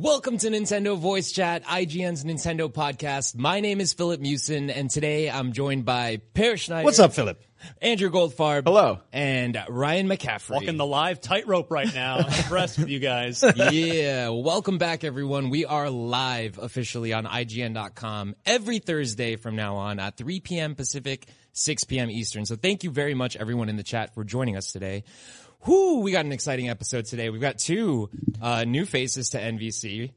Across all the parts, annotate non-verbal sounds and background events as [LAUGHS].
Welcome to Nintendo Voice Chat, IGN's Nintendo podcast. My name is Philip Mewson, and today I'm joined by Peer Schneider. What's up, Philip? Andrew Goldfarb. Hello. And Ryan McCaffrey. Walking the live tightrope right now. I'm [LAUGHS] impressed with you guys. yeah. Welcome back, everyone. We are live officially on IGN.com every Thursday from now on at 3 p.m. Pacific, 6 p.m. Eastern. So thank you very much, everyone in the chat, for joining us today. Whoo, we got an exciting episode today. We've got two uh, new faces to NVC.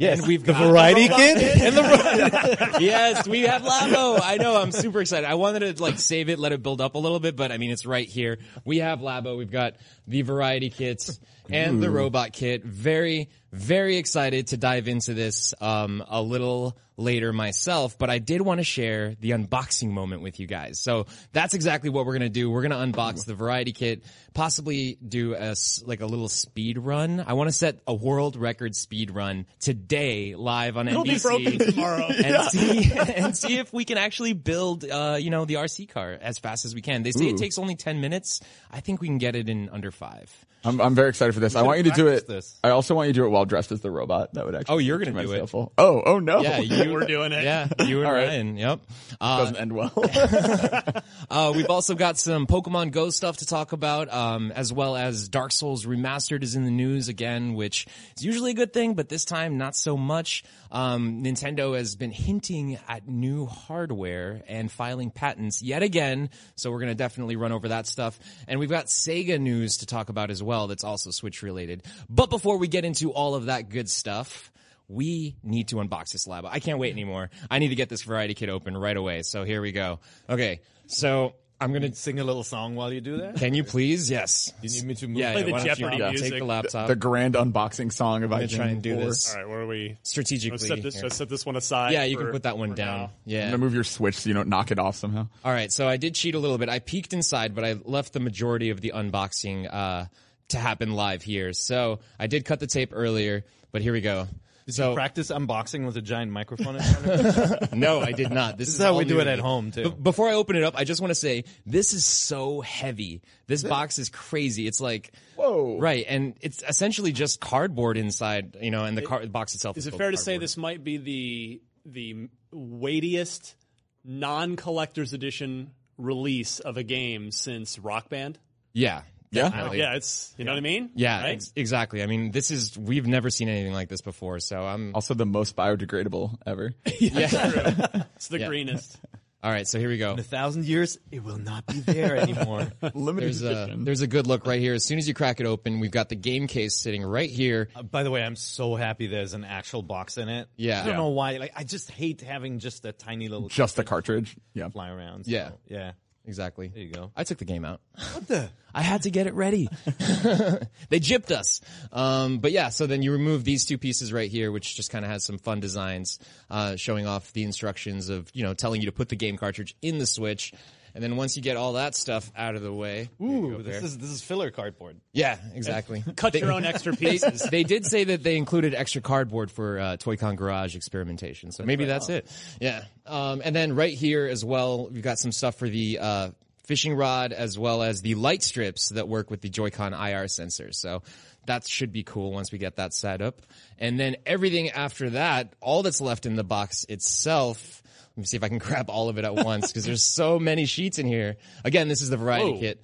and we've The variety [LAUGHS] kid and the [LAUGHS] yes, we have Labo. I know. I'm super excited. I wanted to like save it, let it build up a little bit, but I mean, it's right here. We have Labo. We've got the variety kits and the robot kit. Very, very excited to dive into this, um, a little later myself, but I did want to share the unboxing moment with you guys. So that's exactly what we're going to do. We're going to unbox the variety kit, possibly do a, s- like a little speed run. I want to set a world record speed run today live on It'll be NVC broken tomorrow. [LAUGHS] and [LAUGHS] see and see if we can actually build uh you know the RC car as fast as we can. They say it takes only 10 minutes. I think we can get it in under 5. I'm, I'm very excited for this. I want you to do it. this. I also want you to do it while dressed as the robot. That would actually. Oh, you're gonna do tremendously it. helpful. Oh, oh no. Yeah, [LAUGHS] you We're doing it. Yeah, you and All right. Ryan. Yep. Uh, doesn't end well. [LAUGHS] Uh, we've also got some Pokemon Go stuff to talk about, um, as well as Dark Souls Remastered is in the news again, which is usually a good thing, but this time not so much. Um, Nintendo has been hinting at new hardware and filing patents yet again, so we're gonna definitely run over that stuff. And we've got Sega news to talk about as well that's also Switch related. But before we get into all of that good stuff, we need to unbox this lab. I can't wait anymore. I need to get this variety kit open right away. So here we go. Okay. So I'm going to Sing a little song while you do that. can you please? Yes. You need me to move? Yeah, Play yeah, the why don't you Jeopardy take music. the laptop the grand unboxing song of I'm gonna IGN try and do 4. this All right, where are we? strategically. Let's set this, here. let's set this one aside. Yeah, you for- can put that one for down. now. I'm Yeah. gonna move your switch so you don't knock it off somehow. All right. So I did cheat a little bit. I peeked inside, but I left the majority of the unboxing uh, to happen live here. So I did cut the tape earlier, but here we go. So Practice unboxing with a giant microphone in front of you. [LAUGHS] no, I did not. This, This is is how we do it at home too. B- before I open it up, I just want to say this is so heavy. This box is crazy. It's like Whoa. right, and it's essentially just cardboard inside, you know, and the car- box itself. Is it fair with to say this might be the the weightiest non-collector's edition release of a game since Rock Band? Yeah. Yeah. definitely. Yeah, it's you know what I mean. Yeah, Right? ex- exactly. I mean, this is we've never seen anything like this before. So I'm Also the most biodegradable ever. [LAUGHS] yeah. It's the Yeah. greenest. All right, so here we go. In a thousand years, it will not be there anymore. [LAUGHS] Limited There's a edition. there's a good look right here. As soon as you crack it open, we've got the game case sitting right here. Uh, By the way, I'm so happy there's an actual box in it. Yeah. I don't Yeah. know why. Like, I just hate having just a tiny little Just the cartridge. Yeah. fly around. so, Yeah. yeah. Exactly. There you go. I took the game out. What the? [LAUGHS] I had to get it ready. [LAUGHS] they gypped us. Um, but yeah, so then you remove these two pieces right here, which just kind of has some fun designs, uh, showing off the instructions of, you know, telling you to put the game cartridge in the Switch. And then once you get all that stuff out of the way, Ooh, this is this is filler cardboard. yeah, exactly. [LAUGHS] Cut your own extra [LAUGHS] They, pieces. they did say that they included extra cardboard for uh, Toy-Con Garage experimentation, so maybe that's it. Yeah, um, and then right here as well, we've got some stuff for the uh, fishing rod as well as the light strips that work with the Joy-Con IR sensors. So that should be cool once we get that set up. And then everything after that, all that's left in the box itself. Let me see if I can [LAUGHS] grab all of it at once because there's so many sheets in here. Again, this is the variety Whoa. kit.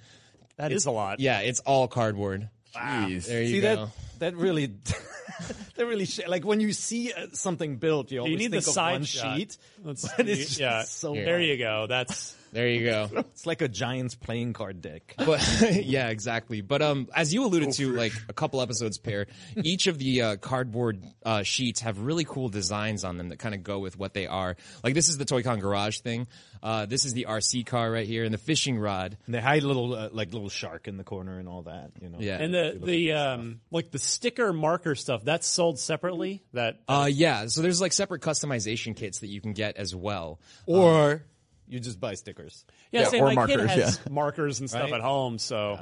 That is a lot. Yeah, it's all cardboard. Jeez. There you See go. that? That really, [LAUGHS] [LAUGHS] that really sh- like when you see uh, something built, you always You need the think of side one shot. sheet. [LAUGHS] Let's- But it's just yeah. so There you go. That's [LAUGHS] There you go. It's like a Giants playing card deck. But yeah, exactly. But um, as you alluded to, like a couple episodes pair, each of the uh, cardboard uh, sheets have really cool designs on them that kind of go with what they are. Like this is the Toy-Con Garage thing. Uh, this is the RC car right here, and the fishing rod. And they hide a little uh, like little shark in the corner and all that. You know. Yeah. and the the um like the sticker marker stuff that's sold separately. That Uh, yeah. So there's like separate customization kits that you can get as well. Or you just buy stickers. yeah, Yeah, saying or my kid markers, has [LAUGHS] markers and stuff Right? at home. So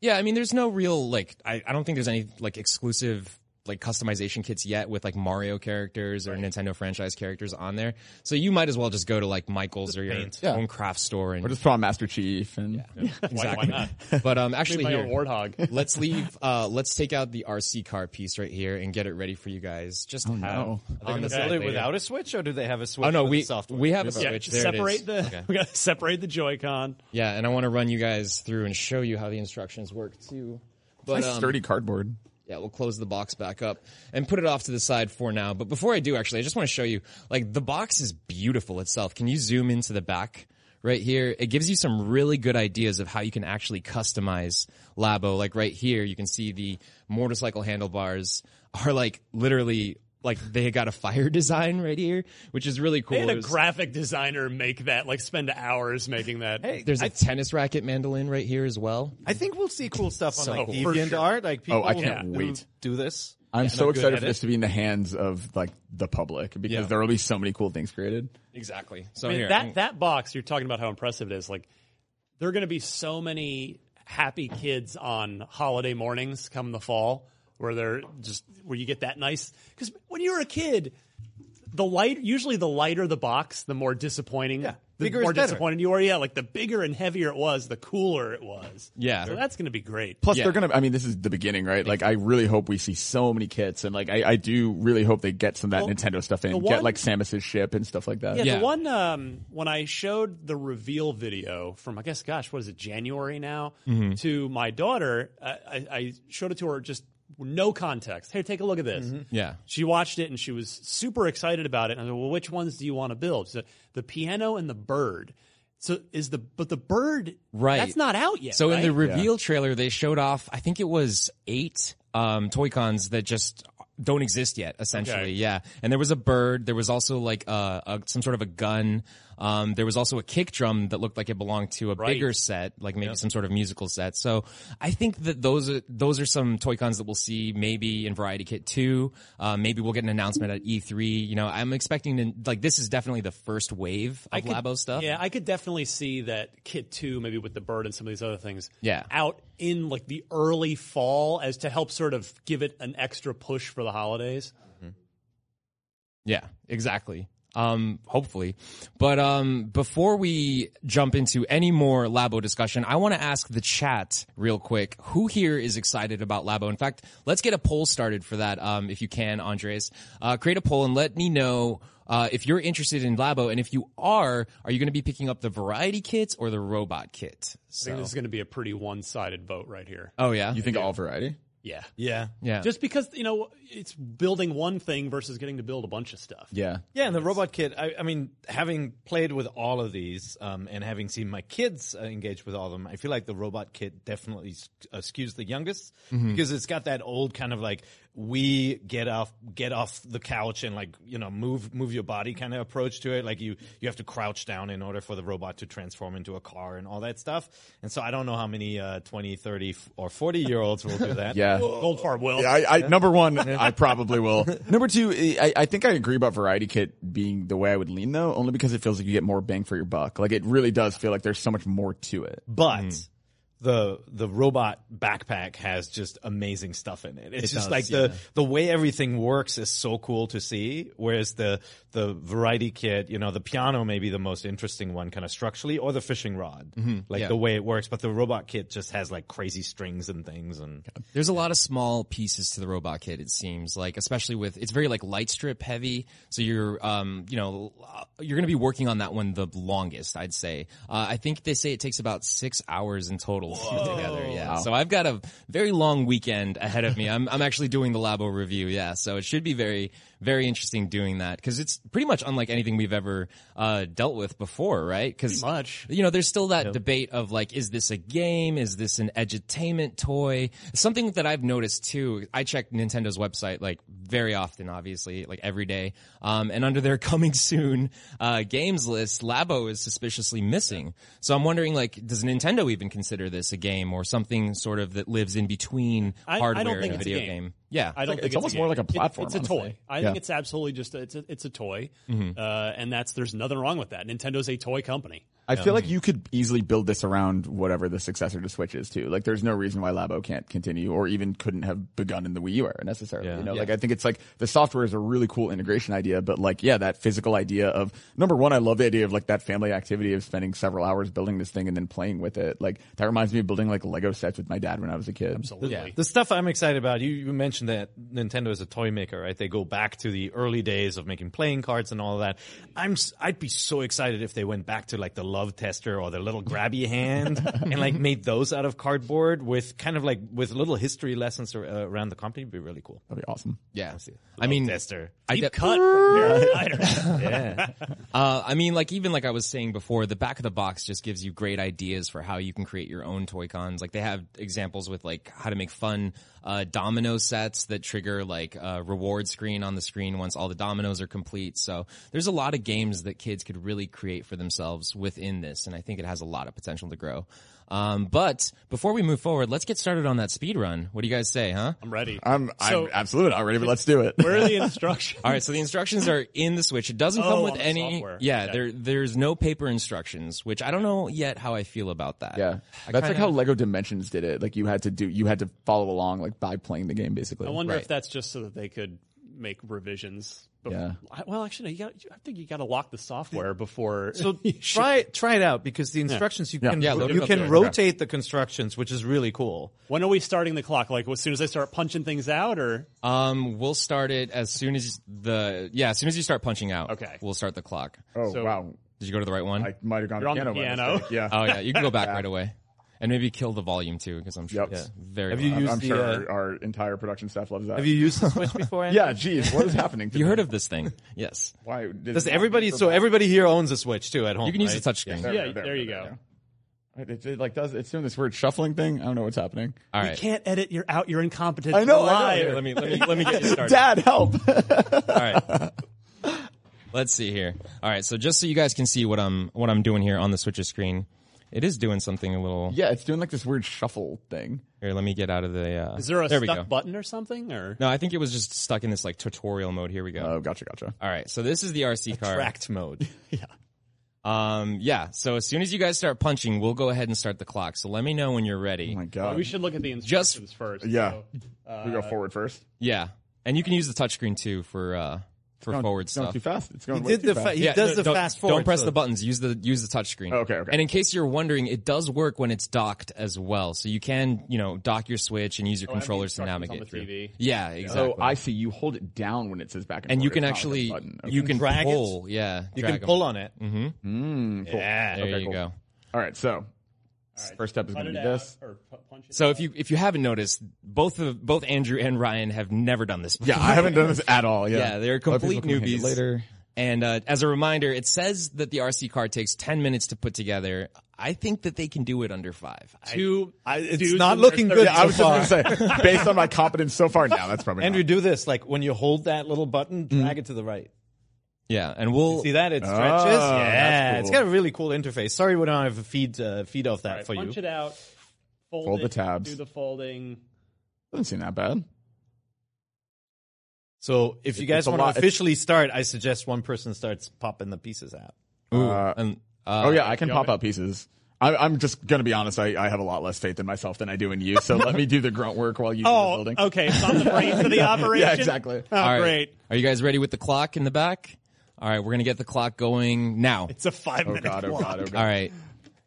Yeah, I mean, there's no real like. I, I don't think there's any like exclusive like customization kits yet with like Mario characters or Nintendo franchise characters on there. So you might as well just go to like Michael's or your Yeah. own craft store and Or just put on Master Chief and yeah exactly. not? [LAUGHS] But um, actually here, warthog. [LAUGHS] let's leave. Uh, let's take out the RC car piece right here and get it ready for you guys. Just to have no. on the Build side it without a switch, or do they have a switch? Oh no, we software? we have a Yeah, switch. There separate is. the Okay. [LAUGHS] we got to separate the Joy-Con. Yeah, and I want to run you guys through and show you how the instructions work too. But nice um, sturdy cardboard. Yeah, we'll close the box back up and put it off to the side for now. But before I do, actually, I just want to show you, like, the box is beautiful itself. Can you zoom into the back right here? It gives you some really good ideas of how you can actually customize Labo. Like right here, you can see the motorcycle handlebars are like literally like they got a fire [LAUGHS] design right here, which is really cool. They had a was- graphic designer make that, like spend hours making that. Hey, There's a I, tennis racket mandolin right here as well. I think we'll see cool stuff on So like cool. deviant For sure. art. Like people Oh, I can't who wait. do this. I'm and so are excited for this to be in the hands of like the public because Yeah. there will be so many cool things created. Exactly. So I mean, here, that that box you're talking about how impressive it is. Like there are going to be so many happy kids on holiday mornings come the fall where they're just where you get that nice because when you were a kid, the light usually the lighter the box, the more disappointing. Yeah, the bigger is more disappointed you are. Yeah, like the bigger and heavier it was, the cooler it was. Yeah. so that's going to be great. Plus, Yeah. they're gonna. I mean, this is the beginning, right? Like, I really hope we see so many kits, and like, I, I do really hope they get some of that Well, Nintendo stuff in. the get like Samus's ship and stuff like that. Yeah, Yeah. the one um, when I showed the reveal video from I guess, gosh, what is it, January now, Mm-hmm. to my daughter, I, I, I showed it to her just no context. Hey, take a look at this. Yeah. She watched it and she was super excited about it. And I said, well, which ones do you want to build? She said, the piano and the bird. So is the but the bird Right. That's not out yet. So in the right? reveal trailer, they showed off. I think it was eight um, toy cons that just don't exist yet. Essentially, Okay. yeah. And there was a bird. There was also like a, a some sort of a gun. Um, there was also a kick drum that looked like it belonged to a Right. bigger set, like maybe some sort of musical set. So I think that those are those are some toy cons that we'll see maybe in Variety Kit two. Uh, maybe we'll get an announcement at E three. You know, I'm expecting to, like this is definitely the first wave of could- Labo stuff. Yeah, I could definitely see that Kit 2, maybe with the bird and some of these other things, Yeah. out in like the early fall as to help sort of give it an extra push for the holidays. Yeah, exactly. Um, hopefully. But um, before we jump into any more Labo discussion, I want to ask the chat real quick. Who here is excited about Labo? In fact, let's get a poll started for that, um, if you can, Andres. Uh, create a poll and let me know uh, if you're interested in Labo, and if you are, are you going to be picking up the variety kit or the robot kit? I think this is going to be a pretty one-sided vote right here. oh yeah, You think all variety? Yeah. Yeah. yeah, Just because, you know, it's building one thing versus getting to build a bunch of stuff. Yeah. Yeah, and the robot kit. I, I mean, having played with all of these um, and having seen my kids uh, engage with all of them, I feel like the robot kit definitely s- uh, skews the youngest because it's got that old kind of like we get off get off the couch and like you know move move your body kind of approach to it. Like you you have to crouch down in order for the robot to transform into a car and all that stuff. And so I don't know how many uh, 20, 30, or forty year olds will do that. [LAUGHS] Yeah. Goldfarb will. Yeah, I, I, number one, I probably will. [LAUGHS] Number two, I, I think I agree about Variety Kit being the way I would lean though, only because it feels like you get more bang for your buck. Like it really does feel like there's so much more to it. but mm. The the robot backpack has just amazing stuff in it. It's just does, like the the way everything works is so cool to see. Whereas the the variety kit, you know, the piano may be the most interesting one, kind of structurally, or the fishing rod, like yeah. the way it works. But the robot kit just has like crazy strings and things, and There's a lot of small pieces to the robot kit. It seems like, especially with it's very like light strip heavy. So you're, um, you know, you're going to be working on that one the longest, I'd say. Uh, I think they say it takes about six hours in total put [LAUGHS] together. Yeah. So I've got a very long weekend ahead of me. I'm I'm actually doing the Labo review. Yeah. So it should be very very interesting doing that because it's pretty much unlike anything we've ever uh, dealt with before, right? Because much. you know, there's still that debate of like, is this a game? Is this an edutainment toy? Something that I've noticed too. I check Nintendo's website like very often, obviously, like every day. Um, and under their [LAUGHS] coming soon uh, games list, Labo is suspiciously missing. So I'm wondering, like, does Nintendo even consider this a game or something sort of that lives in between I- I hardware think and a video game. Yeah, I don't like- think it's almost more like a It- platform, it's a honestly. toy. I Yeah. think it's absolutely just a, it's a it's a toy, Mm-hmm. uh, and that's there's nothing wrong with that. Nintendo's a toy company. I feel like you could easily build this around whatever the successor to Switch is too. Like there's no reason why Labo can't continue or even couldn't have begun in the Wii U era necessarily. You know, like I think it's like the software is a really cool integration idea, but like, yeah, that physical idea of number one, I love the idea of like that family activity of spending several hours building this thing and then playing with it. Like that reminds me of building like Lego sets with my dad when I was a kid. Absolutely. The stuff I'm excited about, you, you mentioned that Nintendo is a toy maker, right? They go back to the early days of making playing cards and all of that. I'm, s- I'd be so excited if they went back to like the love tester or the little [LAUGHS] grabby hand and like made those out of cardboard with kind of like with little history lessons ar- uh, around the company. It'd be really cool. That'd be awesome. yeah. I mean, tester. I Deep de- cut from Peer Schneider. Yeah. Uh, I mean, like even like I was saying before, the back of the box just gives you great ideas for how you can create your own toy cons. Like they have examples with like how to make fun uh, domino sets sets that trigger like a reward screen on the screen once all the dominoes are complete. So there's a lot of games that kids could really create for themselves within this, and I think it has a lot of potential to grow. Um, but before we move forward, let's get started on that speed run. What do you guys say, huh? I'm ready. I'm, So- I'm absolutely not ready, but let's do it. Where are the [LAUGHS] instructions? All right, so the instructions are in the Switch. It doesn't Oh, come with any. software. Yeah, Okay. there there's no paper instructions, which I don't know yet how I feel about that. Yeah, I that's like kinda- how Lego Dimensions did it. Like you had to do, you had to follow along like by playing the game, basically. I wonder Right. if that's just so that they could make revisions. Bef- Yeah. I- Well, actually, no, you got, I think you got to lock the software before. [LAUGHS] So [LAUGHS] try it, try it out because the instructions you can Yeah, load it you up can there. rotate the constructions, which is really cool. when are we starting the clock? Like as soon as I start punching things out, or Um, we'll start it as soon as the yeah, as soon as you start punching out. Okay. we'll start the clock. oh so- wow, Did you go to the right one? I might have gone You're to the piano. by piano. mistake. Yeah, oh yeah, you can go back [LAUGHS] right away, and maybe kill the volume too because I'm sure Yep. it's very. Have you used I'm the, sure uh, our, our entire production staff loves that. Have you used the Switch before? [LAUGHS] Andrew? Yeah, geez, what is happening? To You me? heard of this thing? Yes. Why? did Does everybody? So everybody here owns a Switch too at home. You can use right? the touchscreen. There, Yeah, there, there you there, go. yeah. It, it, like does it's doing this weird shuffling thing. I don't know what's happening. All you can't edit. You're out. You're incompetent. I know, I know. Liar. Here, let me let me let me get you started. Dad, help! All right. Let's see here. All right, so just so you guys can see what I'm what I'm doing here on the Switcher screen, it is doing something a little. yeah, it's doing like this weird shuffle thing. Here, let me get out of the. Uh, Is there a there we go. stuck button or something? Or No, I think it was just stuck in this like tutorial mode. Here we go. Oh, gotcha, gotcha. All right, so this is the RC car. Tracked mode. [LAUGHS] Yeah. Um, yeah. So as soon as you guys start punching, we'll go ahead and start the clock. So let me know when you're ready. Oh my Well, god. we should look at the instructions first. yeah. So, uh, we go forward first. yeah, and you can use the touchscreen too for uh for Going- forward it's going stuff. too fast. It's He going way did too the fast. fa- he Yeah, does no, the don't, fast forward. Don't press so- the buttons. Use the use the touchscrreen. Okay, okay. And in case you're wondering, it does work when it's docked as well. So you can, you know, dock your Switch and use your Oh, controllers to instructions on navigate the through. TV. Yeah, exactly. Oh, I see. You hold it down when it says back and, and you forth. can It's not actually like a button. Okay. you can drag it? pull. Yeah, You drag can 'em. pull on it. Mm, cool. Yeah. There Okay, you cool. go. All right, so first step is going to be out, this. or punch it So out. if you if you haven't noticed, both of both Andrew and Ryan have never done this. Before. Yeah, I haven't done this at all. Yeah, Yeah, they're complete can handle it newbies. Later. And uh, as a reminder, it says that the RC car takes ten minutes to put together. I think that they can do it under five. two, it's not looking good Yeah, I was so just going to say, based on my competence so far, now that's probably Andrew, not. do this. Like when you hold that little button, drag it to the right. Yeah, and we'll See that? It stretches. Oh, yeah, that's it's cool. got a really cool interface. Sorry, we don't have a feed uh, feed of that All right, for punch you. it out. Fold, Fold the tabs. Do the folding. Doesn't seem that bad. So if you guys want to officially start, I suggest one person starts popping the pieces out. Uh, and, uh, oh yeah, I can pop out pieces. I, I'm just going to be honest. I, I have a lot less faith in myself than I do in you. So let me do the grunt work while you do the Oh, building. okay. It's on the brains of the [LAUGHS] operation. Yeah, exactly. Oh, All right. great. Are you guys ready with the clock in the back? All right, we're gonna get the clock going now. It's a five Oh minute god, oh clock. god, oh god. All right.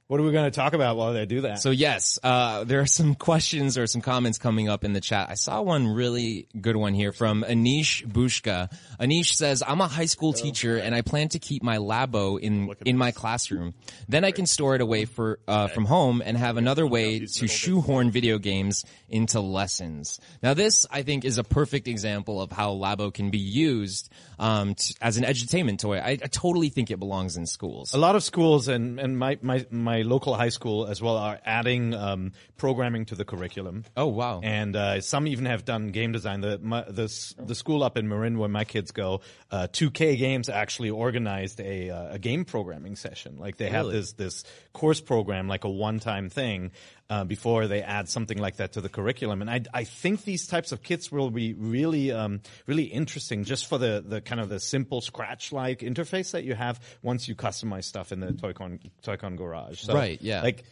What are we going to talk about while they do that? So yes, uh, there are some [LAUGHS] questions or some comments coming up in the chat. I saw one really good one here from Anish Bushka. Anish says, "I'm a high school teacher and I plan to keep my labo in in my classroom. Then I can store it away for uh, from home and have another way to shoehorn video games into lessons. Now this, I think, is a perfect example of how labo can be used um, t- as an edutainment toy. I, I totally think it belongs in schools. a lot of schools and, and my, my, my local high school as well are adding um, programming to the curriculum. Oh wow! And uh, some even have done game design. The my, the the school up in Marin where my kids go, uh, 2K Games actually organized a uh, a game programming session. Like they have this this course program, like a one time thing, uh, before they add something like that to the curriculum. And I I think these types of kits will be really um really interesting just for the the kind of the simple scratch like interface that you have once you customize stuff in the Toycon Toycon Garage. So, Right, yeah. Like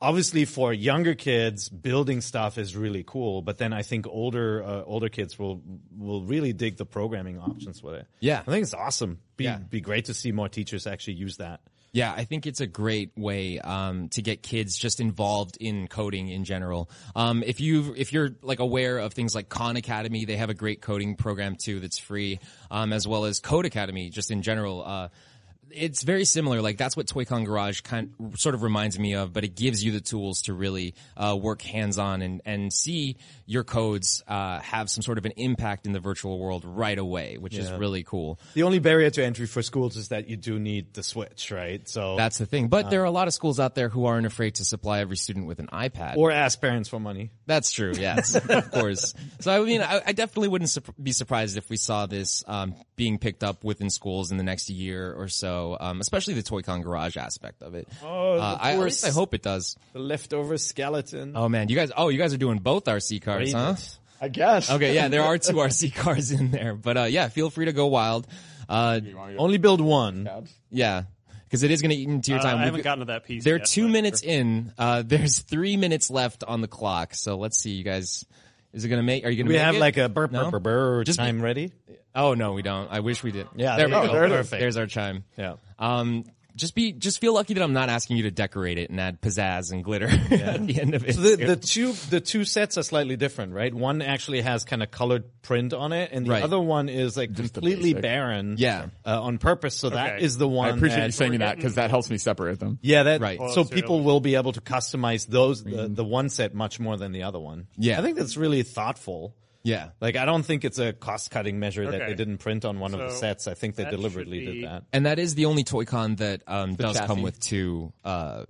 obviously for younger kids building stuff is really cool but then i think older uh, older kids will will really dig the programming options with it Yeah. i think it's awesome be Yeah. be great to see more teachers actually use that Yeah, I think it's a great way um, to get kids just involved in coding in general. Um, if you if you're like aware of things like Khan Academy, they have a great coding program too that's free, um, as well as Codecademy, just in general. Uh, it's very similar. Like that's what Toy-Con Garage kind sort of reminds me of, but it gives you the tools to really uh, work hands-on and and see your codes uh, have some sort of an impact in the virtual world right away, which is really cool. The only barrier to entry for schools is that you do need the Switch, right? So That's the thing. But there are a lot of schools out there who aren't afraid to supply every student with an iPad. or ask parents for money. That's true. Yes, [LAUGHS] of course. So I mean, I, I definitely wouldn't sup- be surprised if we saw this um, being picked up within schools in the next year or so, um, especially the Toy-Con Garage aspect of it. Oh, uh, I, at least I hope it does. The leftover skeleton. Oh man, you guys! Oh, you guys are doing both RC cars, huh? I guess. [LAUGHS] Okay, yeah, there are two [LAUGHS] RC cars in there, but uh, yeah, feel free to go wild. Uh, Only build one. yeah, because it is going to eat into your Uh, time. I We've- haven't gotten to that piece. They're yet, two but- minutes in. Uh, there's three minutes left on the clock. So let's see, you guys. Is it gonna make? Are you gonna? We make have it? like a burp, No? burp, burp, burp Just- time ready. Oh no, we don't. I wish we did. Yeah, there, there we go. go. There it is. There's our chime. Yeah. Um, just be, just feel lucky that I'm not asking you to decorate it and add pizzazz and glitter [LAUGHS] at the end of it. So the, the two the two sets are slightly different, right? One actually has kind of colored print on it, and the Right. other one is like completely barren. Yeah. uh, on purpose. So that Okay. is the one. I appreciate that, you saying that because that helps me separate them. Yeah, that Right. So Well, people will be able to customize those the, the one set much more than the other one. Yeah. I think that's really thoughtful. Yeah. Like I don't think it's a cost cutting measure that Okay. they didn't print on one of the So sets. I think they that deliberately be- did that. And that is the only Toy-Con that um, does chassis. come with two, uh,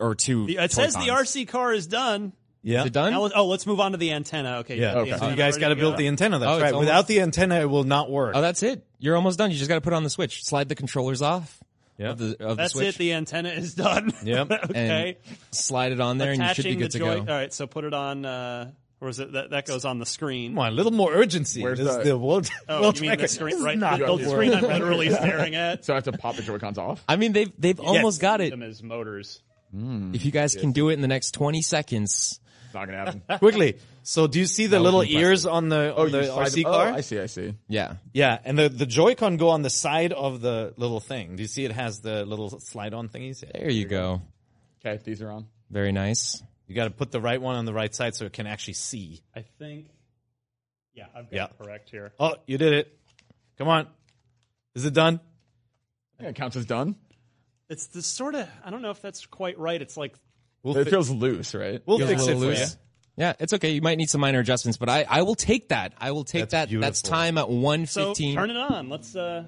or two. The- It says the Toy-Cons. RC car is done. Yeah. Is it done? Now, let- oh, let's move on to the antenna. Okay. Yeah. Okay. So you guys got to to build go? the antenna. That's Oh, it's right. almost- Without the antenna, it will not work. Oh, that's it. You're almost done. You just got to put on the switch. Slide the controllers off. Yeah. Of the, of That's the switch. it. The antenna is done. Yep. [LAUGHS] okay. And slide it on there, and you should be Attaching good to joy. go. All right. So put it on. Uh, or is it that that goes on the screen? Come on, a little more urgency. Where's This is oh, the- the world, Oh, world you mean the screen? Right. not the, the the screen I'm literally [LAUGHS] staring at. So I have to pop the Joy-Cons off. I mean, they've they've almost got it. Them as motors. Hmm. If you guys can do it in the next 20 seconds, It's not gonna happen. [LAUGHS] Quickly. So do you see the was little ears on the oh, on the RC them- car? Oh, I see. I see. yeah. Yeah, and the the Joy-Con go on the side of the little thing. Do you see it has the little slide-on thingies? There you go. Okay, these are on. Very nice. You got to put the right one on the right side so it can actually see. I think. Yeah, I've got Yeah. it correct here. Oh, you did it! Come on, is it done? I think it counts as done. It's the sort of. I don't know if that's quite right. It's like We'll, It fi- feels loose, right? we'll Feels fix it little for loose. you. Yeah, it's okay. You might need some minor adjustments, but I, I will take that. I will take That's that. beautiful. That's time at one fifteen. so. Turn it on. Let's. uh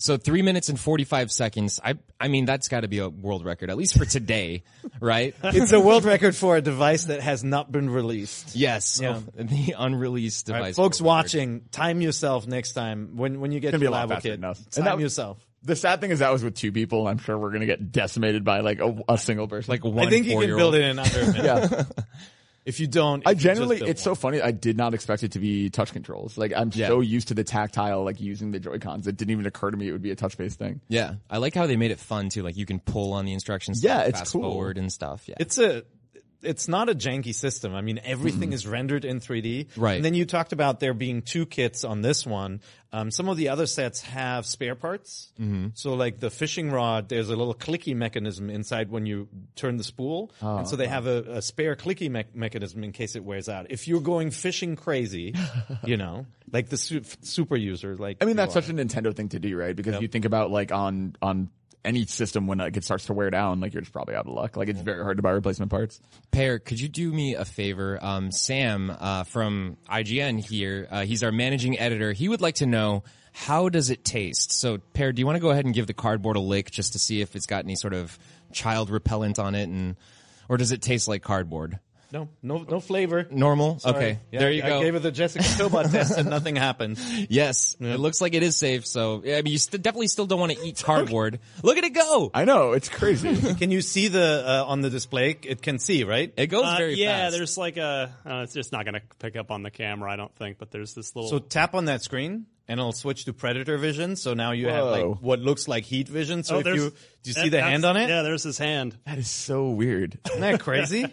So three minutes and 45 seconds. I, I mean, that's got to be a world record, at least for today, [LAUGHS] right? It's a world record for a device that has not been released. yes. Yeah. Oh, [LAUGHS] the unreleased All right, device. folks world record. watching, time yourself next time when when you get gonna to be a lot Labo faster Kid. than us. And Time that- yourself. The sad thing is that was with two people. I'm sure we're gonna get decimated by like a, a single person. Like one I think you can build it in under a minute. [LAUGHS] yeah. If you don't, I if you just generally, it's one. so funny. I did not expect it to be touch controls. Like I'm Yeah. so used to the tactile, like using the Joy Cons. It didn't even occur to me it would be a touch based thing. Yeah. I like how they made it fun too. Like you can pull on the instructions. Yeah, it's fast cool. forward and stuff. Yeah. It's a it's not a janky system. I mean, everything is rendered in 3D. Right. And then you talked about there being two kits on this one. Um, some of the other sets have spare parts. Mm-hmm. So like the fishing rod, there's a little clicky mechanism inside when you turn the spool. and so they have a, a spare clicky me- mechanism in case it wears out. If you're going fishing crazy, [LAUGHS] you know, like the su- super user, like I mean, that's you such a Nintendo thing to do, right? Because you think about like on on any system when like, it starts to wear down, like you're just probably out of luck. Like it's very hard to buy replacement parts. Peer, could you do me a favor? Um, Sam uh, from IGN here, uh, he's our managing editor. He would like to know how does it taste. So, Peer, do you want to go ahead and give the cardboard a lick just to see if it's got any sort of child repellent on it, and or does it taste like cardboard? No, no, no flavor. Normal. Sorry. Okay, Yeah, there you I go. I gave it the Jessica Chobot [LAUGHS] test and nothing happened. yes, it looks like it is safe. So, yeah, I mean, you st- definitely still don't want to eat cardboard. [LAUGHS] Look at it go. I know it's crazy. [LAUGHS] Can you see the uh, on the display? It can see, right? It goes Uh, very yeah, fast. there's like a. Uh, it's just not going to pick up on the camera, I don't think. But there's this little. So tap on that screen, and it'll switch to predator vision. So now you have like what looks like heat vision. So Oh, if you do you see that- the hand on it? Yeah, there's his hand. that is so weird. Isn't that crazy?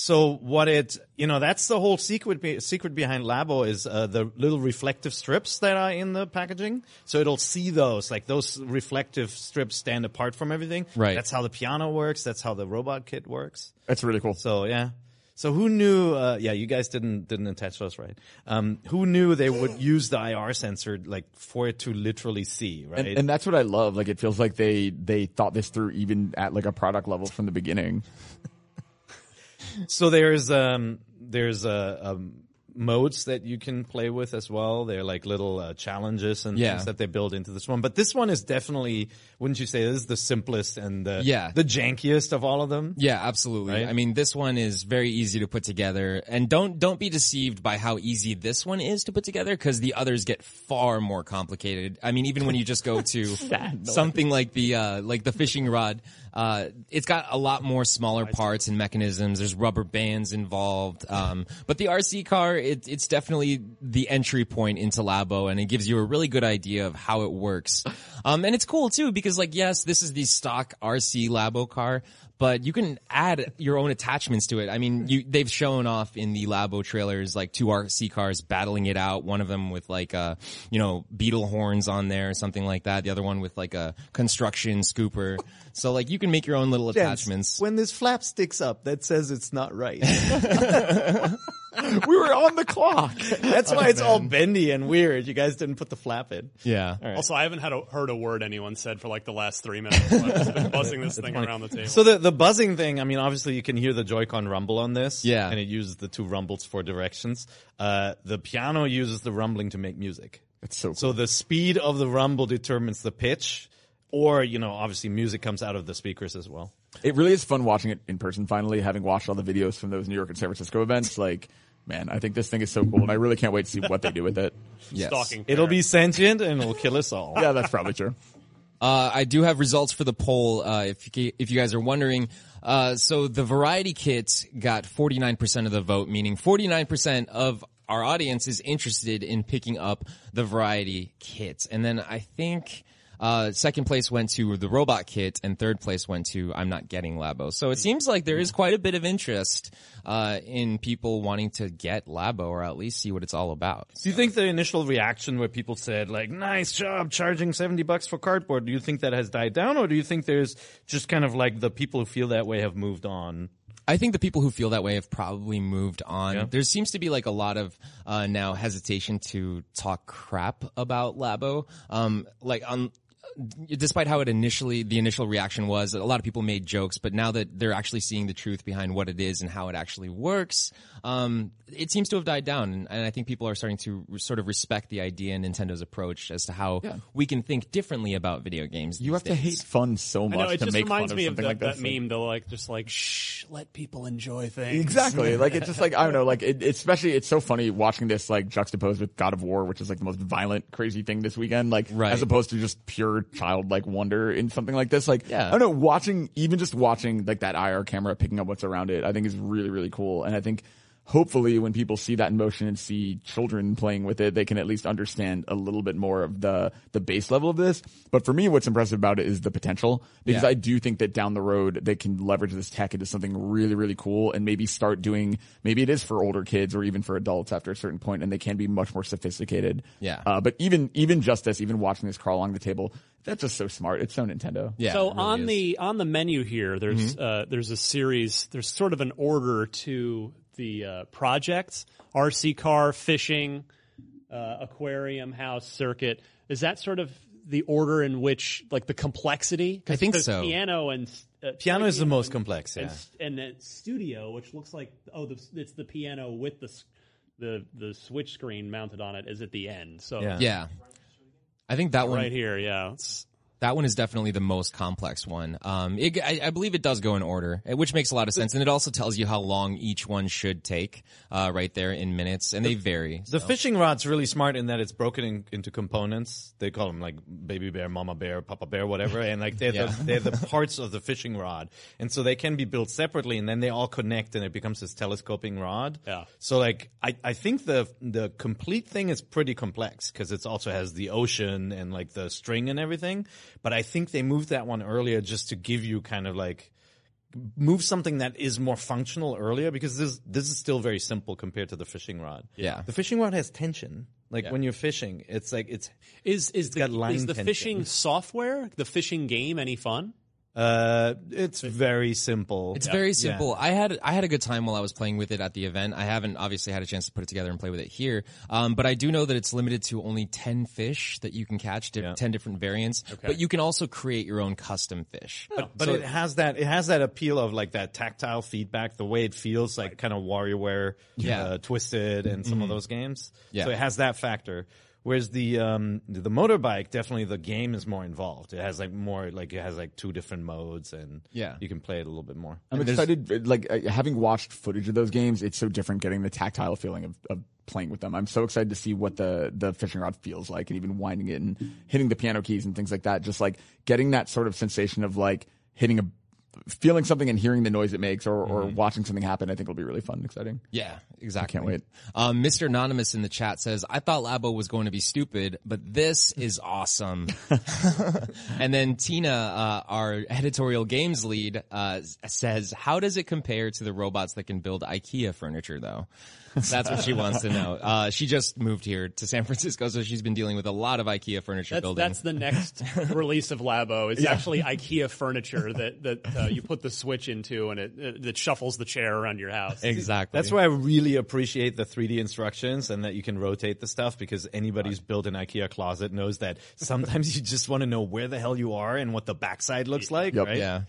So what it you know that's the whole secret be- secret behind Labo is uh, the little reflective strips that are in the packaging. So it'll see those like those reflective strips stand apart from everything. Right. That's how the piano works. That's how the robot kit works. That's really cool. So yeah. So who knew? Uh, yeah, you guys didn't didn't attach those right. Um, who knew they would use the IR sensor like for it to literally see, right? And, and that's what I love. Like it feels like they they thought this through even at like a product level from the beginning. So there's um there's a, um modes that you can play with as well. They're like little uh, challenges and Yeah. things that they build into this one. But this one is definitely, wouldn't you say, this is the simplest and the Yeah. the jankiest of all of them? Yeah, absolutely. Right? I mean, this one is very easy to put together, and don't don't be deceived by how easy this one is to put together because the others get far more complicated. I mean, even when you just go to [LAUGHS] something like the uh, like the fishing rod, uh, it's got a lot more smaller parts and mechanisms. There's rubber bands involved, um, but the RC car, it, it's definitely the entry point into Labo, and it gives you a really good idea of how it works. Um, and it's cool too because, like, yes, this is the stock RC Labo car, but you can add your own attachments to it. I mean, you, they've shown off in the Labo trailers, like two RC cars battling it out. One of them with like, uh, you know, beetle horns on there, something like that. The other one with like a construction scooper. So like you can make your own little attachments. When this flap sticks up, that says it's not right. [LAUGHS] [LAUGHS] [LAUGHS] we were on the clock. That's why it's all bendy and weird. You guys didn't put the flap in. Yeah. Also, I haven't had a, heard a word anyone said for like the last three minutes. I've just been [LAUGHS] buzzing this thing around the table. So the the buzzing thing, I mean, obviously you can hear the Joy-Con rumble on this. Yeah. And it uses the two rumbles for directions. Uh, the piano uses the rumbling to make music. It's so cool. So the speed of the rumble determines the pitch. Or, you know, obviously music comes out of the speakers as well. It really is fun watching it in person finally, having watched all the videos from those New York and San Francisco events. Like, man, I think this thing is so cool and I really can't wait to see what they do with it. [LAUGHS] Yes. Stalking. It'll be sentient and it'll kill us all. [LAUGHS] Yeah, that's probably true. Uh, I do have results for the poll. Uh, if you, if you guys are wondering, uh, so the variety kit got 49% of the vote, meaning 49% of our audience is interested in picking up the variety kit. And then I think, uh, second place went to the robot kit and third place went to I'm not getting Labo. So it seems like there is quite a bit of interest, uh, in people wanting to get Labo or at least see what it's all about. Do you think the initial reaction where people said like, nice job charging 70 bucks for cardboard, do you think that has died down or do you think there's just kind of like the people who feel that way have moved on? I think the people who feel that way have probably moved on. Yeah. There seems to be like a lot of uh, now hesitation to talk crap about Labo. Um, like on. Despite how it initially, the initial reaction was, a lot of people made jokes, but now that they're actually seeing the truth behind what it is and how it actually works, um, it seems to have died down. And, and I think people are starting to re- sort of respect the idea and Nintendo's approach as to how we can think differently about video games. You these have to hate fun so I much know it to just make reminds fun me of of something that, like that this. Meme. They'll like just like shh, let people enjoy things. Exactly. [LAUGHS] Like it's just like I don't know. Like it, especially it's so funny watching this like juxtaposed with God of War, which is like the most violent, crazy thing this weekend. Like Right. as opposed to just pure childlike wonder in something like this. Like Yeah. I don't know. Watching even just watching like that IR camera picking up what's around it, I think is really really cool. And I think hopefully when people see that in motion and see children playing with it, they can at least understand a little bit more of the the base level of this. But for me, what's impressive about it is the potential because Yeah. I do think that down the road they can leverage this tech into something really really cool and maybe start doing maybe it is for older kids or even for adults after a certain point and they can be much more sophisticated. Yeah. Uh, but even even just this, even watching this crawl along the table, that's just so smart. It's so Nintendo. Yeah. so really on is. the on the menu here, there's uh, there's a series. There's sort of an order to the uh, projects: RC car, fishing, uh, aquarium, house, circuit. Is that sort of the order in which, like, the complexity? I think there's so. Piano and uh, Piano is the most complex, and, yeah. and then studio, which looks like oh, the, it's the piano with the the the switch screen mounted on it is at the end. So Yeah. Yeah. I think that one right here, yeah. It's- That one is definitely the most complex one. Um, it, I, I believe it does go in order, eh, which makes a lot of sense, and it also tells you how long each one should take, uh, right there in minutes, and they vary. The fishing rod's really smart in that it's broken in, into components. They call them like baby bear, mama bear, papa bear, whatever, and like they're [LAUGHS] Yeah. the they're the parts of the fishing rod, and so they can be built separately, and then they all connect, and it becomes this telescoping rod. Yeah. So like I I think the the complete thing is pretty complex because it also has the ocean and like the string and everything, but I think they moved that one earlier just to give you kind of like move something that is more functional earlier because this this is still very simple compared to the fishing rod. Yeah. The fishing rod has tension. Like when you're fishing, it's like it's Is is the got line is the tension. fishing software, the fishing game, any fun? Uh, it's very simple. It's very simple. I had I had a good time while I was playing with it at the event. I haven't obviously had a chance to put it together and play with it here, um, but I do know that it's limited to only ten fish that you can catch, di- ten different variants. But you can also create your own custom fish. But, but it has that it has that appeal of like that tactile feedback, the way it feels like kind of WarioWare, Yeah. uh, Twisted, and some of those games. Yeah. So it has that factor. Whereas the um the motorbike, definitely the game is more involved. It has like more like it has like two different modes, and Yeah. you can play it a little bit more. I'm excited. Like uh, having watched footage of those games, it's so different getting the tactile feeling of, of playing with them. I'm so excited to see what the the fishing rod feels like, and even winding it and hitting the piano keys and things like that. Just like getting that sort of sensation of like hitting a feeling something and hearing the noise it makes or, or watching something happen, I think will be really fun and exciting. Yeah, exactly. can't wait. Um, Mr. Anonymous in the chat says, I thought Labo was going to be stupid, but this is awesome. [LAUGHS] and then Tina, uh, our editorial games lead, uh, says, how does it compare to the robots that can build IKEA furniture though? That's what she wants to know. Uh, she just moved here to San Francisco, so she's been dealing with a lot of IKEA furniture That's, building. that's the next [LAUGHS] release of Labo. It's actually IKEA furniture that that uh, you put the switch into and it, it that shuffles the chair around your house. exactly. That's why I really appreciate the 3D instructions and that you can rotate the stuff because anybody who's built an IKEA closet knows that sometimes [LAUGHS] you just want to know where the hell you are and what the backside looks like, Yep. right? Yeah.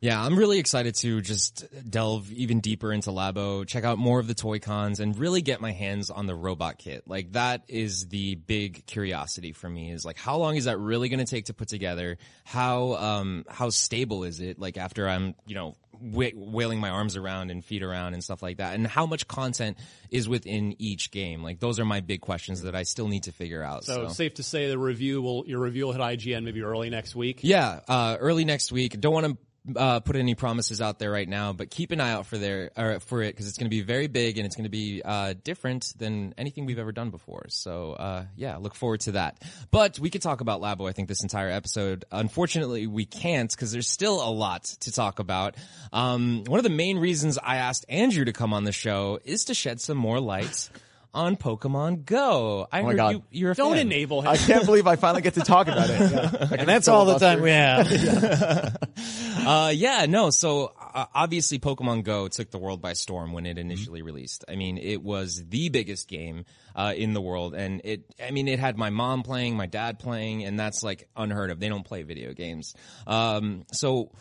Yeah, I'm really excited to just delve even deeper into Labo, check out more of the toy cons, and really get my hands on the robot kit. Like that is the big curiosity for me. Is like how long is that really going to take to put together? How um how stable is it? Like after I'm you know wailing my arms around and feet around and stuff like that, and how much content is within each game? Like those are my big questions that I still need to figure out. So safe to say the review will your review will hit IGN maybe early next week. Yeah, uh, early next week. Don't want to uh, put any promises out there right now, but keep an eye out for there or for it because it's going to be very big and it's going to be uh, different than anything we've ever done before. So uh, yeah, look forward to that. But we could talk about Labo. I think this entire episode. Unfortunately, we can't because there's still a lot to talk about. Um, one of the main reasons I asked Andrew to come on the show is to shed some more light. On Pokemon Go, I my heard God. you. You're a Don't fan. enable him. I can't believe I finally get to talk about it. [LAUGHS] Yeah. And that's all the time we have. [LAUGHS] [LAUGHS] Uh, yeah, no. So uh, obviously, Pokemon Go took the world by storm when it initially released. I mean, it was the biggest game uh, in the world, and it. I mean, it had my mom playing, my dad playing, and that's like unheard of. They don't play video games. Um, so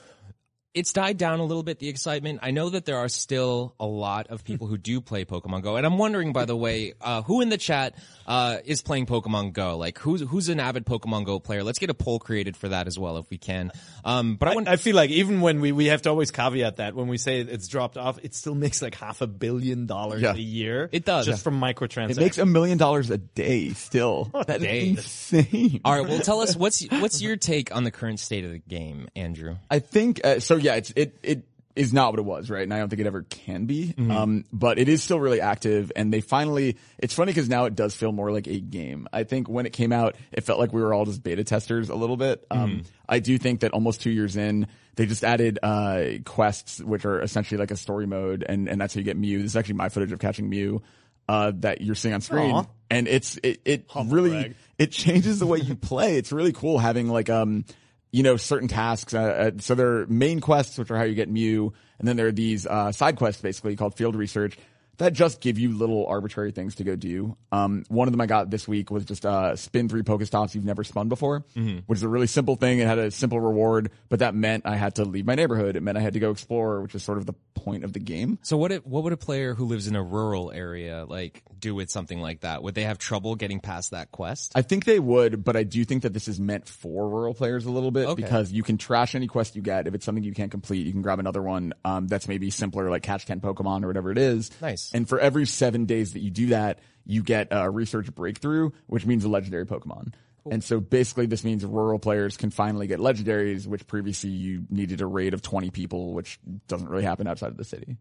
it's died down a little bit the excitement. I know that there are still a lot of people who do play Pokemon Go, and I'm wondering, by the way, uh, who in the chat uh, is playing Pokemon Go? Like, who's who's an avid Pokemon Go player? Let's get a poll created for that as well if we can. Um, but I, want I feel like even when we, we have to always caveat that when we say it's dropped off, it still makes like half a billion dollars Yeah. a year. It does. Just from microtransactions. It makes a million dollars a day still. [LAUGHS] That is day. insane. All right. Well, tell us what's what's your take on the current state of the game, Andrew? I think uh, so. Yeah, it's it it is not what it was, right? And I don't think it ever can be. Um, but it is still really active, and they finally. It's funny because now it does feel more like a game. I think when it came out, it felt like we were all just beta testers a little bit. Um, I do think that almost two years in, they just added uh, quests, which are essentially like a story mode, and and that's how you get Mew. This is actually my footage of catching Mew. Uh, that you're seeing on screen, Aw. and it's it it really brag. it changes the way you [LAUGHS] play. It's really cool having like um you know certain tasks. Uh, uh, so there are main quests, which are how you get Mew, and then there are these uh, side quests, basically called field research, that just give you little arbitrary things to go do. Um, one of them I got this week was just uh, spin three Pokestops you've never spun before, which is a really simple thing. It had a simple reward, but that meant I had to leave my neighborhood. It meant I had to go explore, which is sort of the point of the game. So what if, what would a player who lives in a rural area like do with something like that? Would they have trouble getting past that quest? I think they would, but I do think that this is meant for rural players a little bit Okay. because you can trash any quest you get. If it's something you can't complete, you can grab another one um, that's maybe simpler, like catch 10 Pokemon or whatever it is. Nice. And for every seven days that you do that, you get a research breakthrough, which means a legendary Pokemon. And so basically this means rural players can finally get legendaries, which previously you needed a raid of 20 people, which doesn't really happen outside of the city.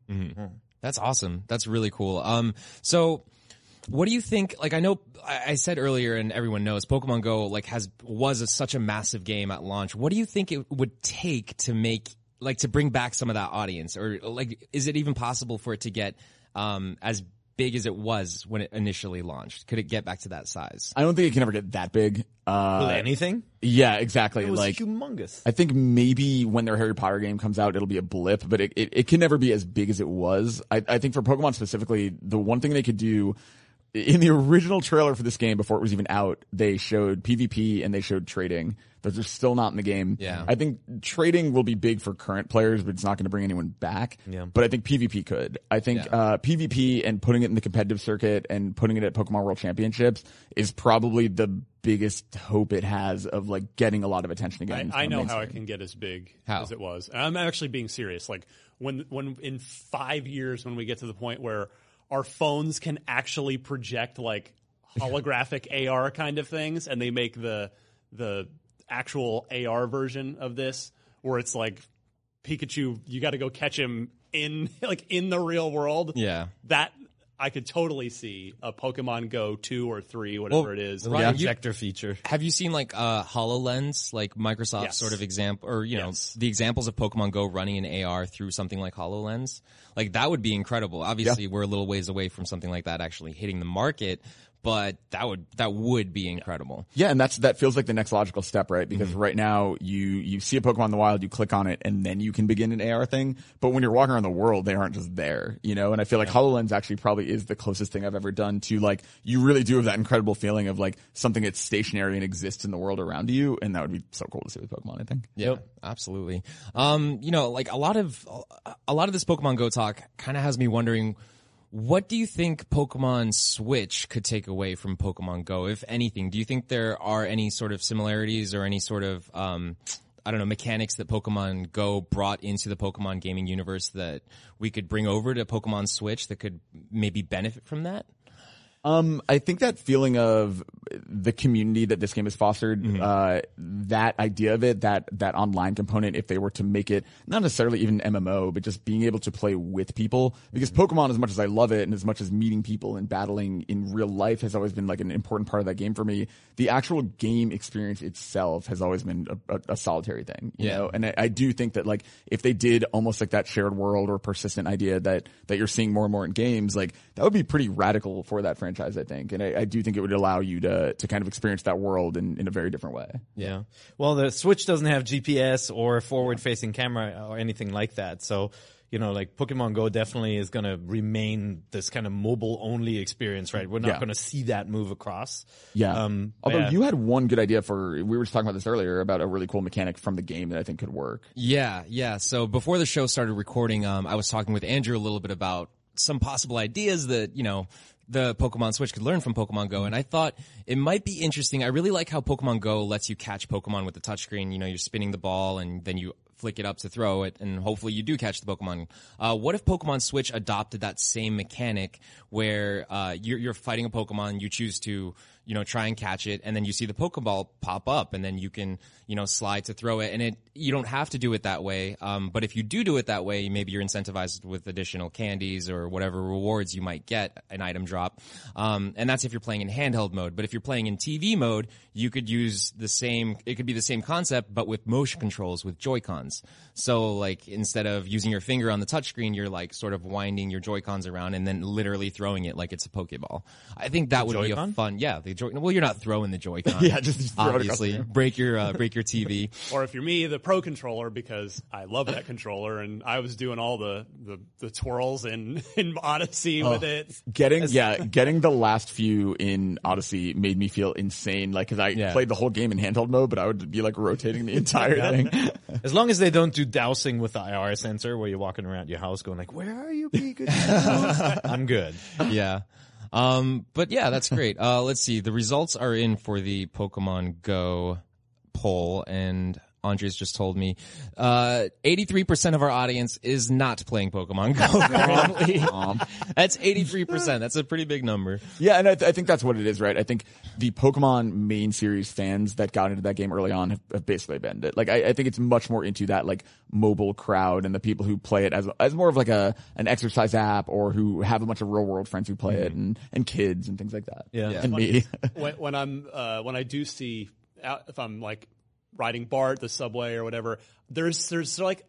That's awesome. That's really cool. Um, so what do you think? Like, I know I I said earlier, and everyone knows, Pokemon Go like has was a, such a massive game at launch. What do you think it would take to make like to bring back some of that audience, or like is it even possible for it to get um, as big as it was when it initially launched? Could it get back to that size? I don't think it can ever get that big. Uh, Will anything? yeah, exactly. It was like humongous. I think maybe when their Harry Potter game comes out, it'll be a blip, but it, it, it can never be as big as it was. I, I think for Pokemon specifically, the one thing they could do in the original trailer for this game before it was even out, they showed PvP and they showed trading. Those are still not in the game. Yeah. I think trading will be big for current players, but it's not going to bring anyone back. Yeah. But I think PvP could. I think Yeah. uh, PvP and putting it in the competitive circuit and putting it at Pokemon World Championships is probably the biggest hope it has of like getting a lot of attention again. I from know how mainstream. it can get as big How? as it was. I'm actually being serious. Like when when in five years when we get to the point where our phones can actually project like holographic [LAUGHS] AR kind of things, and they make the the actual AR version of this, where it's like Pikachu, you got to go catch him in [LAUGHS] like in the real world. Yeah. that I could totally see a Pokemon Go two or three, whatever it is. The Ryan, you- projector feature. Have you seen like uh, HoloLens, like Microsoft Yes. sort of example, or you know, Yes. the examples of Pokemon Go running in AR through something like HoloLens? Like that would be incredible. Obviously, we're a little ways away from something like that actually hitting the market, but that would that would be incredible. Yeah, and that's that feels like the next logical step, right? Because Mm-hmm. right now you you see a Pokemon in the wild, you click on it, and then you can begin an AR thing. But when you're walking around the world, they aren't just there, you know. And I feel like Hololens actually probably is the closest thing I've ever done to like you really do have that incredible feeling of like something that's stationary and exists in the world around you, and that would be so cool to see with Pokemon. I think. Yeah, absolutely. Um, you know, like a lot of a lot of this Pokemon Go talk kind of has me wondering, what do you think Pokemon Switch could take away from Pokemon Go, if anything? Do you think there are any sort of similarities or any sort of um, I don't know mechanics that Pokemon Go brought into the Pokemon gaming universe that we could bring over to Pokemon Switch that could maybe benefit from that? Um, I think that feeling of the community that this game has fostered, Mm-hmm. uh, that idea of it, that, that online component, if they were to make it not necessarily even MMO, but just being able to play with people, because Mm-hmm. Pokemon, as much as I love it and as much as meeting people and battling in real life has always been like an important part of that game for me, the actual game experience itself has always been a, a, a solitary thing, you Yeah. know? And I, I do think that like, if they did almost like that shared world or persistent idea that, that you're seeing more and more in games, like, that would be pretty radical for that franchise, I think. And I, I do think it would allow you to, to kind of experience that world in, in a very different way. Yeah. Well, the Switch doesn't have GPS or forward facing camera or anything like that. So, you know, like Pokemon Go definitely is going to remain this kind of mobile only experience, right? We're not Yeah. going to see that move across. Yeah. Um, Although yeah. you had one good idea for, we were just talking about this earlier about a really cool mechanic from the game that I think could work. Yeah, yeah. So before the show started recording, um, I was talking with Andrew a little bit about some possible ideas that, you know, the Pokemon Switch could learn from Pokemon Go. And I thought it might be interesting. I really like how Pokemon Go lets you catch Pokemon with the touchscreen. You know, you're spinning the ball and then you flick it up to throw it and hopefully you do catch the Pokemon. Uh, what if Pokemon Switch adopted that same mechanic where, uh, you're, you're fighting a Pokemon, you choose to, you know, try and catch it, and then you see the Pokeball pop up, and then you can, you know, slide to throw it, and it, you don't have to do it that way. Um, but if you do do it that way, maybe you're incentivized with additional candies or whatever rewards you might get an item drop. Um, and that's if you're playing in handheld mode. But if you're playing in TV mode, you could use the same, it could be the same concept, but with motion controls with Joy-Cons. So like, instead of using your finger on the touchscreen, you're like sort of winding your Joy-Cons around and then literally throwing it like it's a Pokeball. I think that would be a fun, yeah, the Joy, well, you're not throwing the Joy-Con. [LAUGHS] Yeah, just- just throw obviously the break your, uh, break your TV. [LAUGHS] Or if you're me, the pro controller, because I love that controller, and I was doing all the the, the twirls in [LAUGHS] in Odyssey with it. Getting, yeah, getting the last few in Odyssey made me feel insane. Like, cause I Yeah. played the whole game in handheld mode, but I would be like rotating the entire thing. As long as they don't do dowsing with the IR sensor where you're walking around your house going like, where are you, Pikachu? I'm good. yeah. Um, but yeah, that's great. Uh, let's see. The results are in for the Pokemon Go poll and Andres just told me, uh, 83% of our audience is not playing Pokemon Go [LAUGHS] currently. That's 83%. That's a pretty big number. Yeah, and I, th- I think that's what it is, right? I think the Pokemon main series fans that got into that game early on have, have basically been it. Like, I, I think it's much more into that like mobile crowd and the people who play it as as more of like a an exercise app or who have a bunch of real world friends who play it and and kids and things like that. Yeah. and me. when, when I'm uh, when I do see out, if I'm like riding BART, the subway or whatever, there's there's like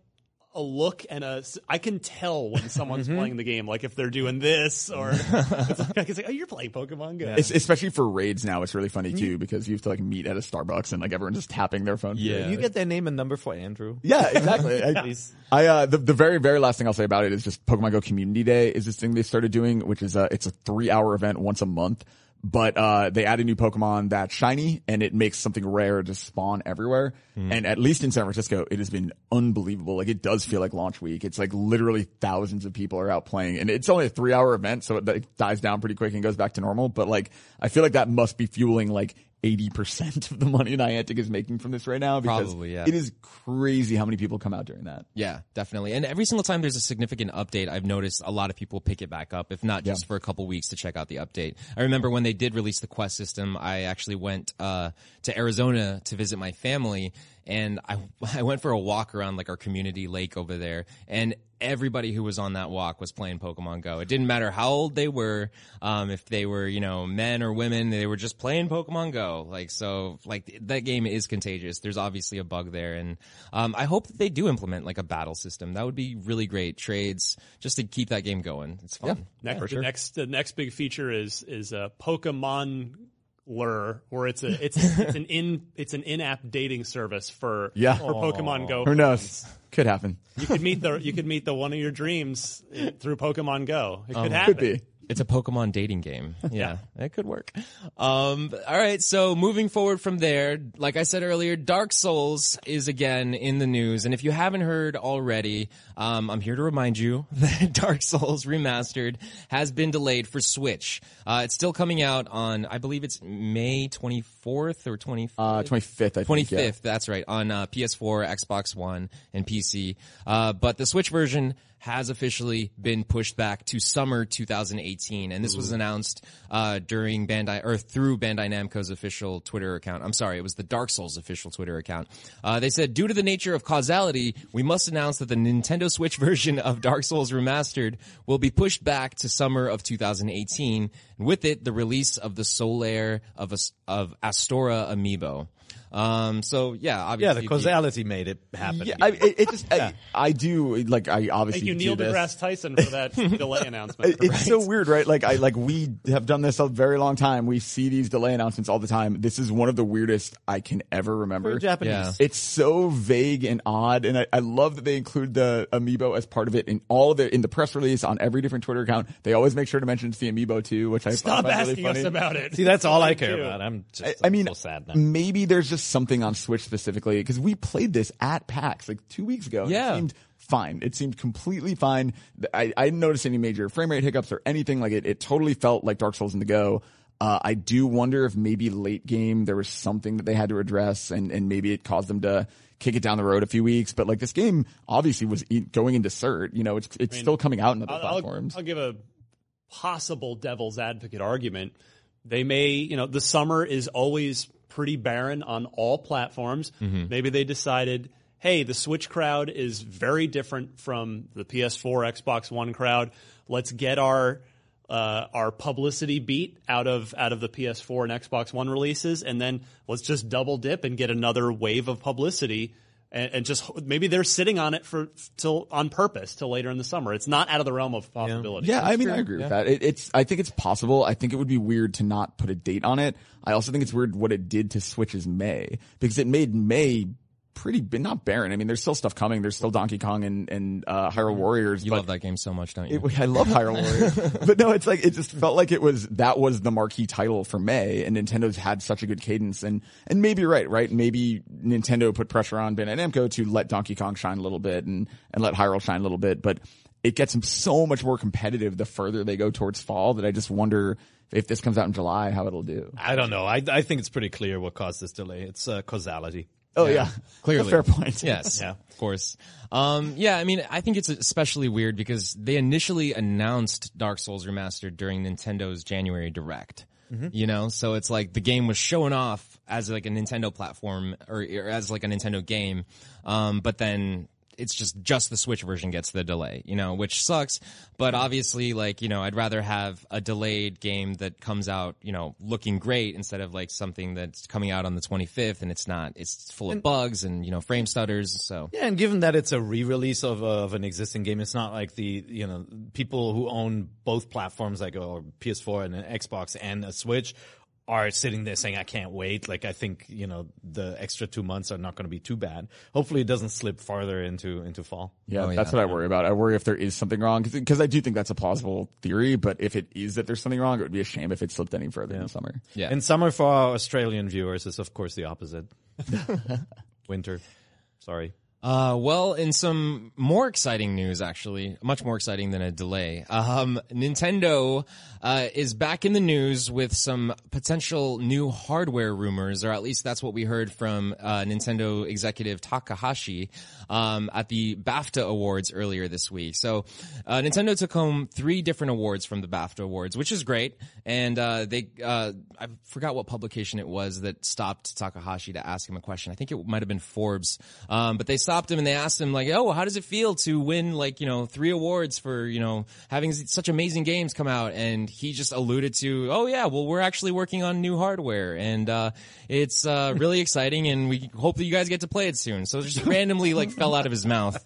a look and a. I can tell when someone's Mm-hmm. playing the game, like if they're doing this or [LAUGHS] it's like, I can say, "Oh, you're playing Pokemon Go." Es- especially for raids now, it's really funny Mm-hmm. too because you have to like meet at a Starbucks and like everyone's just tapping their phone. Yeah. You get their name and number for Andrew. Yeah, exactly. [LAUGHS] I, Please. I uh, the the very very last thing I'll say about it is just Pokemon Go Community Day is this thing they started doing, which is a it's a three hour event once a month. But uh, they add a new Pokemon that's shiny, and it makes something rare to spawn everywhere. And at least in San Francisco, it has been unbelievable. Like it does feel like launch week. It's like literally thousands of people are out playing, and it's only a three hour event, so it, it dies down pretty quick and goes back to normal. But like, I feel like that must be fueling like. 80% of the money Niantic is making from this right now because Probably, yeah. it is crazy how many people come out during that. Yeah, definitely. And every single time there's a significant update, I've noticed a lot of people pick it back up, if not just for a couple weeks to check out the update. I remember when they did release the Quest system, I actually went uh, to Arizona to visit my family, and I [LAUGHS] I went for a walk around like our community lake over there, and everybody who was on that walk was playing Pokemon Go. It didn't matter how old they were, um, if they were you know men or women, they were just playing Pokemon Go. Like so, like that game is contagious. There's obviously a bug there, and um, I hope that they do implement like a battle system. That would be really great. Trades just to keep that game going. It's fun. Next, the next, the next big feature is is a Pokemon lure, where it's a it's [LAUGHS] it's an in it's an in app dating service for Yeah. for Pokemon Go. Who knows? Could happen. You could meet the [LAUGHS] you could meet the one of your dreams through Pokemon Go. It could um, happen. Could be. It's a Pokemon dating game. [LAUGHS] Yeah, it could work. Um, all right. So moving forward from there, like I said earlier, Dark Souls is again in the news. And if you haven't heard already, um, I'm here to remind you [LAUGHS] that Dark Souls Remastered has been delayed for Switch. Uh, it's still coming out on, I believe it's May 24th or 25th. Uh, 25th, I think. Twenty yeah. That's right on uh, PS4, Xbox One, and PC. Uh, but the Switch version has officially been pushed back to summer 2018, and this was announced uh, during Bandai or through Bandai Namco's official Twitter account. I'm sorry, it was the Dark Souls official Twitter account. Uh, they said, due to the nature of causality, we must announce that the Nintendo Switch [LAUGHS] version of Dark Souls Remastered will be pushed back to summer of 2018. And with it, the release of the Solaire of of Astora amiibo. Um, so yeah, obviously, Yeah, the if you- causality made it happen. Yeah, I, it, it just, I, I do, like, I obviously Thank you, do Neil this. deGrasse Tyson, for that [LAUGHS] delay announcement. It's so weird, right? Like I like we have done this a very long time. We see these delay announcements all the time. This is one of the weirdest I can ever remember. For Japanese. Yeah. It's so vague and odd, and I, I love that they include the amiibo as part of it in all of the in the press release on every different Twitter account. They always make sure to mention it's the amiibo too, which I Stop find really asking funny. us about it. See, that's all I care too. about. I'm just I I'm mean, so sad now. maybe there's just something on Switch specifically because we played this at PAX like two weeks ago. and Yeah. It seemed fine. It seemed completely fine. I, I didn't notice any major frame rate hiccups or anything like it. It totally felt like Dark Souls in the Go. Uh, I do wonder if maybe late game there was something that they had to address and, and maybe it caused them to kick it down the road a few weeks. But like this game obviously was e- going into cert. You know, it's, it's still coming out in other I'll, I'll- platforms. I'll give a possible devil's advocate argument. They may, you know, the summer is always pretty barren on all platforms. Maybe they decided, hey, the Switch crowd is very different from the PS4, Xbox One crowd. Let's get our uh, our publicity beat out of out of the PS4 and Xbox One releases, and then let's just double dip and get another wave of publicity and, and just maybe they're sitting on it for till on purpose till later in the summer. It's not out of the realm of possibility. Yeah, I mean, I agree with that. It, it's, I think it's possible. I think it would be weird to not put a date on it. I also think it's weird what it did to Switch's May because it made May pretty, not barren. I mean, there's still stuff coming. There's still Donkey Kong and, and, uh, Hyrule Warriors. You love that game so much, don't you? it, I love Hyrule Warriors, [LAUGHS] but no, it's like it just felt like it was that was the marquee title for May, and Nintendo's had such a good cadence, and and maybe you're right, right? Maybe Nintendo put pressure on Bandai Namco to let Donkey Kong shine a little bit and and let Hyrule shine a little bit, but it gets them so much more competitive the further they go towards fall that I just wonder if this comes out in July how it'll do. I don't know. I, I think it's pretty clear what caused this delay. It's uh, causality. Oh yeah, Clearly. fair point. [LAUGHS] Yes, Yeah. of course. Um, yeah, I mean, I think it's especially weird because they initially announced Dark Souls Remastered during Nintendo's January Direct. You know, so it's like the game was showing off as like a Nintendo platform or, or as like a Nintendo game, um, but then it's just just the Switch version gets the delay, you know, which sucks. But obviously, like you know, I'd rather have a delayed game that comes out, you know, looking great instead of like something that's coming out on the 25th and it's not, it's full of bugs and you know frame stutters. So Yeah, and given that it's a re-release of, uh, of an existing game, it's not like the you know people who own both platforms like or PS4 and an Xbox and a Switch are sitting there saying I can't wait. Like I think you know the extra two months are not going to be too bad. Hopefully, it doesn't slip farther into into fall. Yeah, Oh, that's yeah. what I worry about. I worry if there is something wrong because I do think that's a plausible theory. But if it is that there's something wrong, it would be a shame if it slipped any further in the summer. yeah, And summer for our Australian viewers is of course the opposite. [LAUGHS] Winter. Sorry. Uh, well, in some more exciting news, actually, much more exciting than a delay, um, Nintendo uh, is back in the news with some potential new hardware rumors, or at least that's what we heard from uh, Nintendo executive Takahashi um, at the BAFTA Awards earlier this week. So, uh, Nintendo took home three different awards from the BAFTA Awards, which is great, and uh, they uh, I forgot what publication it was that stopped Takahashi to ask him a question. I think it might have been Forbes, um, but they stopped him and they asked him like, "Oh, how does it feel to win like you know three awards for you know having such amazing games come out?" And he just alluded to, "Oh yeah, well we're actually working on new hardware and uh, it's uh, [LAUGHS] really exciting and we hope that you guys get to play it soon." So it just randomly like fell out of his mouth,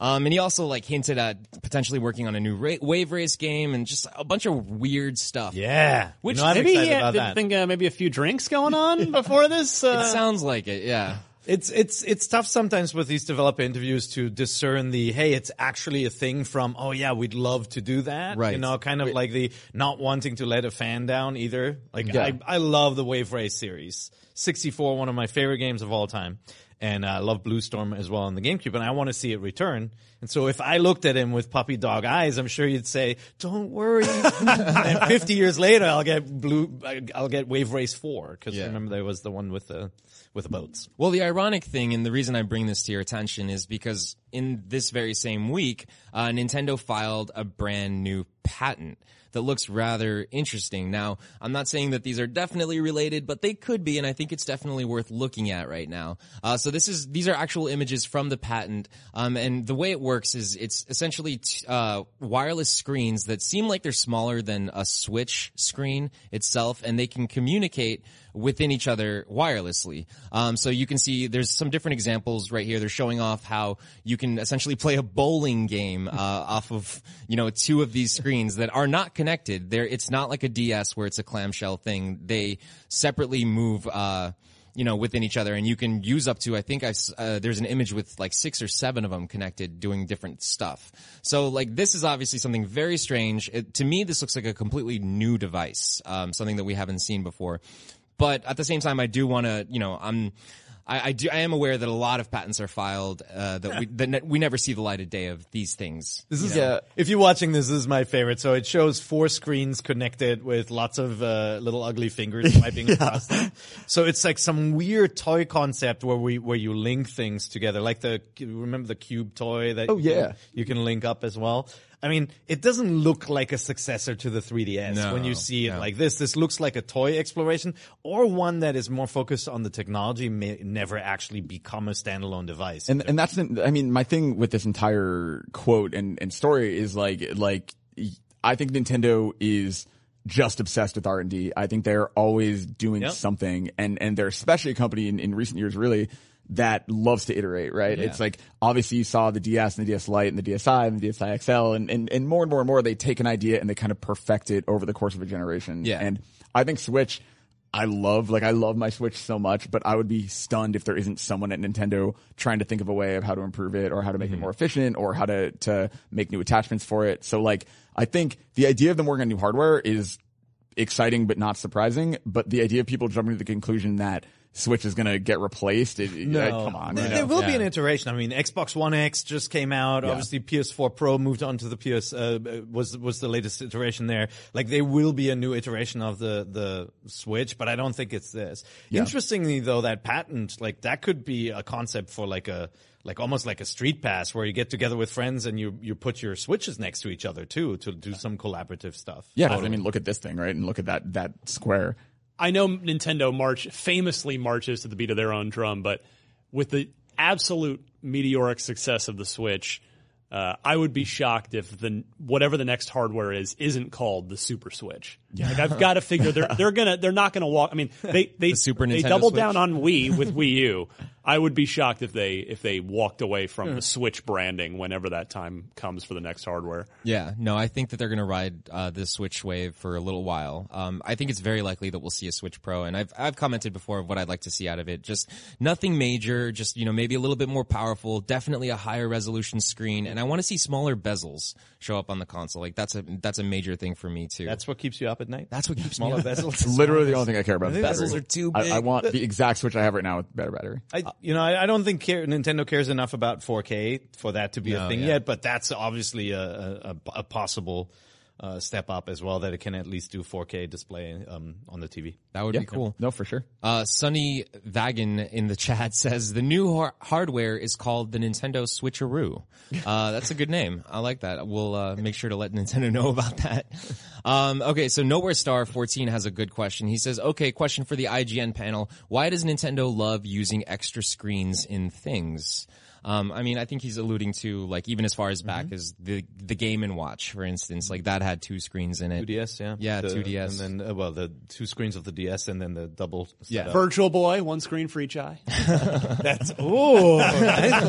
um, and he also like hinted at potentially working on a new ra- wave race game and just a bunch of weird stuff. Yeah. Which No, I'm maybe he had, about did that. think uh, maybe a few drinks going on [LAUGHS] before this. It Uh, sounds like it, yeah. It's it's it's tough sometimes with these developer interviews to discern the hey, it's actually a thing from oh yeah, we'd love to do that. Right. You know, kind of like the not wanting to let a fan down either. Like Yeah. I I love the Wave Race series. 64, one of my favorite games of all time. And I love Blue Storm as well on the GameCube, and I want to see it return. And so if I looked at him with puppy dog eyes, I'm sure you'd say, "Don't worry." [LAUGHS] and 50 years later, I'll get Blue, I'll get Wave Race 4 because Yeah. remember there was the one with the with the boats. Well, the ironic thing, and the reason I bring this to your attention is because in this very same week, uh, Nintendo filed a brand new patent that looks rather interesting. Now, I'm not saying that these are definitely related, but they could be, and I think it's definitely worth looking at right now. Uh, so this is these are actual images from the patent, um, and the way it works is it's essentially t- uh, wireless screens that seem like they're smaller than a Switch screen itself, and they can communicate within each other wirelessly. Um, so you can see there's some different examples right here. They're showing off how you can essentially play a bowling game uh, [LAUGHS] off of you know two of these screens that are not connected. There, it's not like a DS where it's a clamshell thing. They separately move. Uh, you know, within each other, and you can use up to. I think I uh, there's an image with like six or seven of them connected, doing different stuff. So, like, this is obviously something very strange. It, to me, this looks like a completely new device, um, something that we haven't seen before but at the same time, I do want to, you know, I'm, I, I do, I am aware that a lot of patents are filed uh, that we that ne- we never see the light of day of these things. This is Yeah. if you're watching this, this is my favorite. So it shows four screens connected with lots of uh, little ugly fingers [LAUGHS] swiping across them. So it's like some weird toy concept where we where you link things together, like the remember the cube toy that Oh, you can- yeah. you can link up as well. I mean, it doesn't look like a successor to the 3DS No, when you see it no. like this. This looks like a toy exploration or one that is more focused on the technology, may never actually become a standalone device. And and that's the- I mean my thing with this entire quote and and story is like like I think Nintendo is just obsessed with R and D. I think they're always doing Yep. something, and and they're especially a company in, in recent years really that loves to iterate. Right? It's like obviously you saw the DS and the DS Lite and the DSi and the DSi XL, and and and more and more and more they take an idea and they kind of perfect it over the course of a generation. Yeah. and I think Switch. I love, like, I love my Switch so much, but I would be stunned if there isn't someone at Nintendo trying to think of a way of how to improve it or how to make it mm-hmm. more efficient or how to, to make new attachments for it. So like, I think the idea of them working on new hardware is exciting but not surprising, but the idea of people jumping to the conclusion that Switch is going to get replaced, it, it- come on. There, there know? will be an iteration. I mean, Xbox One X just came out. Yeah. Obviously, PS4 Pro moved on to the PS. Uh, uh, was was the latest iteration there? Like, there will be a new iteration of the the Switch, but I don't think it's this. Interestingly, though, that patent, like, that could be a concept for like a like almost like a street pass where you get together with friends and you you put your switches next to each other too to do some collaborative stuff. Yeah, 'cause, I mean, look at this thing, right? And look at that, that square. I know Nintendo march famously marches to the beat of their own drum, but with the absolute meteoric success of the Switch, uh, I would be shocked if the whatever the next hardware is isn't called the Super Switch. Like I've got to figure they're they're gonna they're not gonna walk. I mean they they Super they Nintendo doubled Switch? down on Wii with Wii U. I would be shocked if they if they walked away from the Switch branding whenever that time comes for the next hardware. Yeah, no, I think that they're going to ride uh, the Switch wave for a little while. Um, I think it's very likely that we'll see a Switch Pro, and I've I've commented before of what I'd like to see out of it. Just nothing major, just you know maybe a little bit more powerful, definitely a higher resolution screen, and I want to see smaller bezels show up on the console. Like that's a that's a major thing for me too. That's what keeps you up at night. that's what keeps me Smaller up. bezels. Literally the only thing I care about. is Bezels are too big. I want the exact switch I have right now with better battery. I, you know, I, I don't think care, Nintendo cares enough about 4K for that to be No, a thing yeah. yet, but that's obviously a, a, a- a possible uh, step up as well that it can at least do 4K display um, on the TV. That would be cool. No, for sure. Uh, Sunny Vagan in the chat [LAUGHS] says the new har- hardware is called the Nintendo Switcheroo. Uh, that's a good name. I like that. We'll uh, make sure to let Nintendo [LAUGHS] know about that. Um, okay, so Nowhere Star 14 has a good question. He says, okay, question for the IGN panel. Why does Nintendo love using extra screens in things? Um, I mean, I think he's alluding to like even as far as back as the the Game and Watch, for instance, like that had two screens in it. 2DS, yeah, Yeah, The- 2DS. and then uh, well, the two screens of the DS, and then the double. Yeah. setup. Virtual Boy, one screen for each eye. [LAUGHS] That's [LAUGHS] oh, nice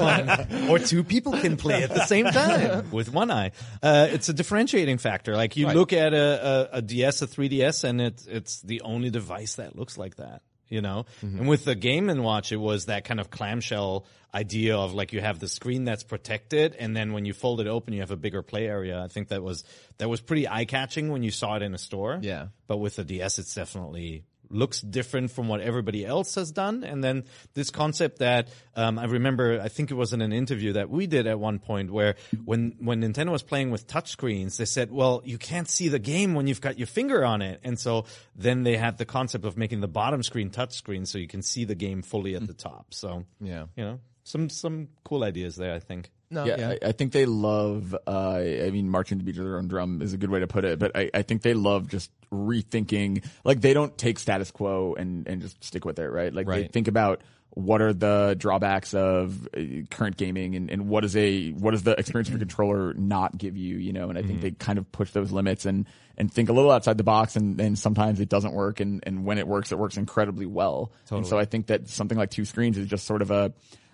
one. Or two people can play at the same time with one eye. Uh, it's a differentiating factor. Like you Right. look at a, a, a DS, a 3DS, and it's it's the only device that looks like that. You know, mm-hmm. and with the Game and Watch, it was that kind of clamshell idea of like you have the screen that's protected, and then when you fold it open, you have a bigger play area. I think that was that was pretty eye catching when you saw it in a store. Yeah. But with the DS, it's definitely looks different from what everybody else has done. And then this concept that um, I remember, I think it was in an interview that we did at one point where when when Nintendo was playing with touchscreens, they said, "Well, you can't see the game when you've got your finger on it." And so then they had the concept of making the bottom screen touchscreen so you can see the game fully at the top. So Yeah. you know, some some cool ideas there. I think. No, yeah, I, I think they love. Uh, I mean, marching to beat their own drum is a good way to put it. But I, I think they love just rethinking. Like they don't take status quo and and just stick with it, right? Like they think about what are the drawbacks of uh, current gaming and, and what is a what does the experience of a controller not give you you know and i think they kind of push those limits and and think a little outside the box and and sometimes it doesn't work and and when it works it works incredibly well and so i think that something like two screens is just sort of a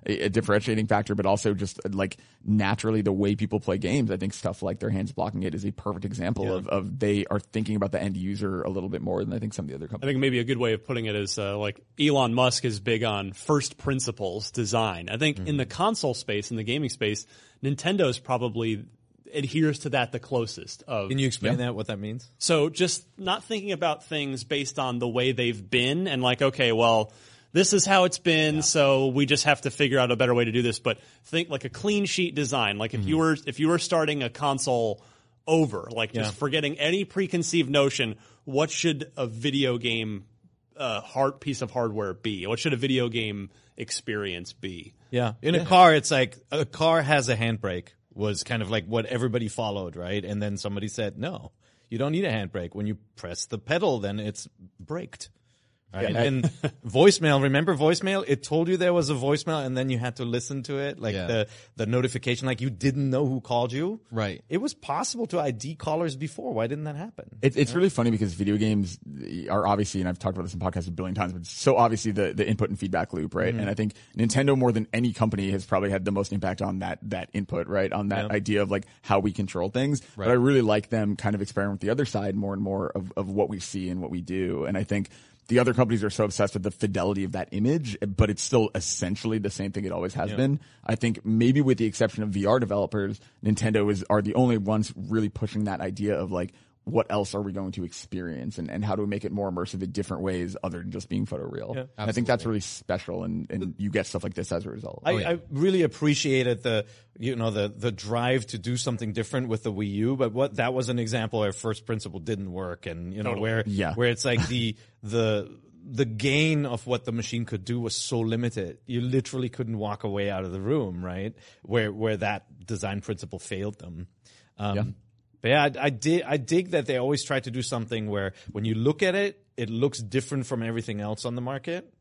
a a differentiating factor, but also just uh, like naturally the way people play games. I think stuff like their hands blocking it is a perfect example of, of they are thinking about the end user a little bit more than I think some of the other companies. I think maybe a good way of putting it is uh, like Elon Musk is big on first principles design. I think in the console space, in the gaming space, Nintendo's probably adheres to that the closest of Can you explain that? What that means? So just not thinking about things based on the way they've been and like, okay, well, this is how it's been, so we just have to figure out a better way to do this. But think like a clean sheet design. Like if you were if you were starting a console over, like just forgetting any preconceived notion, what should a video game uh, hard piece of hardware be? What should a video game experience be? Yeah. In a car, it's like a car has a handbrake was kind of like what everybody followed, right? And then somebody said, no, you don't need a handbrake. When you press the pedal, then it's braked. Right? and [LAUGHS] voicemail, remember voicemail? It told you there was a voicemail and then you had to listen to it. Like Yeah. the, the notification, like you didn't know who called you. Right. It was possible to ID callers before. Why didn't that happen? It's it's really funny because video games are obviously, and I've talked about this in podcasts a billion times, but so obviously the, the input and feedback loop, right? Mm-hmm. And I think Nintendo more than any company has probably had the most impact on that that input, right? On that idea of like how we control things. But I really like them kind of experiment with the other side more and more of, of what we see and what we do. And I think the other companies are so obsessed with the fidelity of that image, but it's still essentially the same thing it always has been. I think maybe with the exception of VR developers, Nintendo is are the only ones really pushing that idea of like what else are we going to experience and, and how do we make it more immersive in different ways other than just being photoreal. and I think that's really special and, and you get stuff like this as a result. I, I really appreciated the you know the the drive to do something different with the Wii U, but what that was an example where first principle didn't work, and you know where Yeah. where it's like [LAUGHS] the the the gain of what the machine could do was so limited, you literally couldn't walk away out of the room, right? Where where that design principle failed them. Um, But yeah, I, I dig I dig that they always try to do something where when you look at it, it looks different from everything else on the market,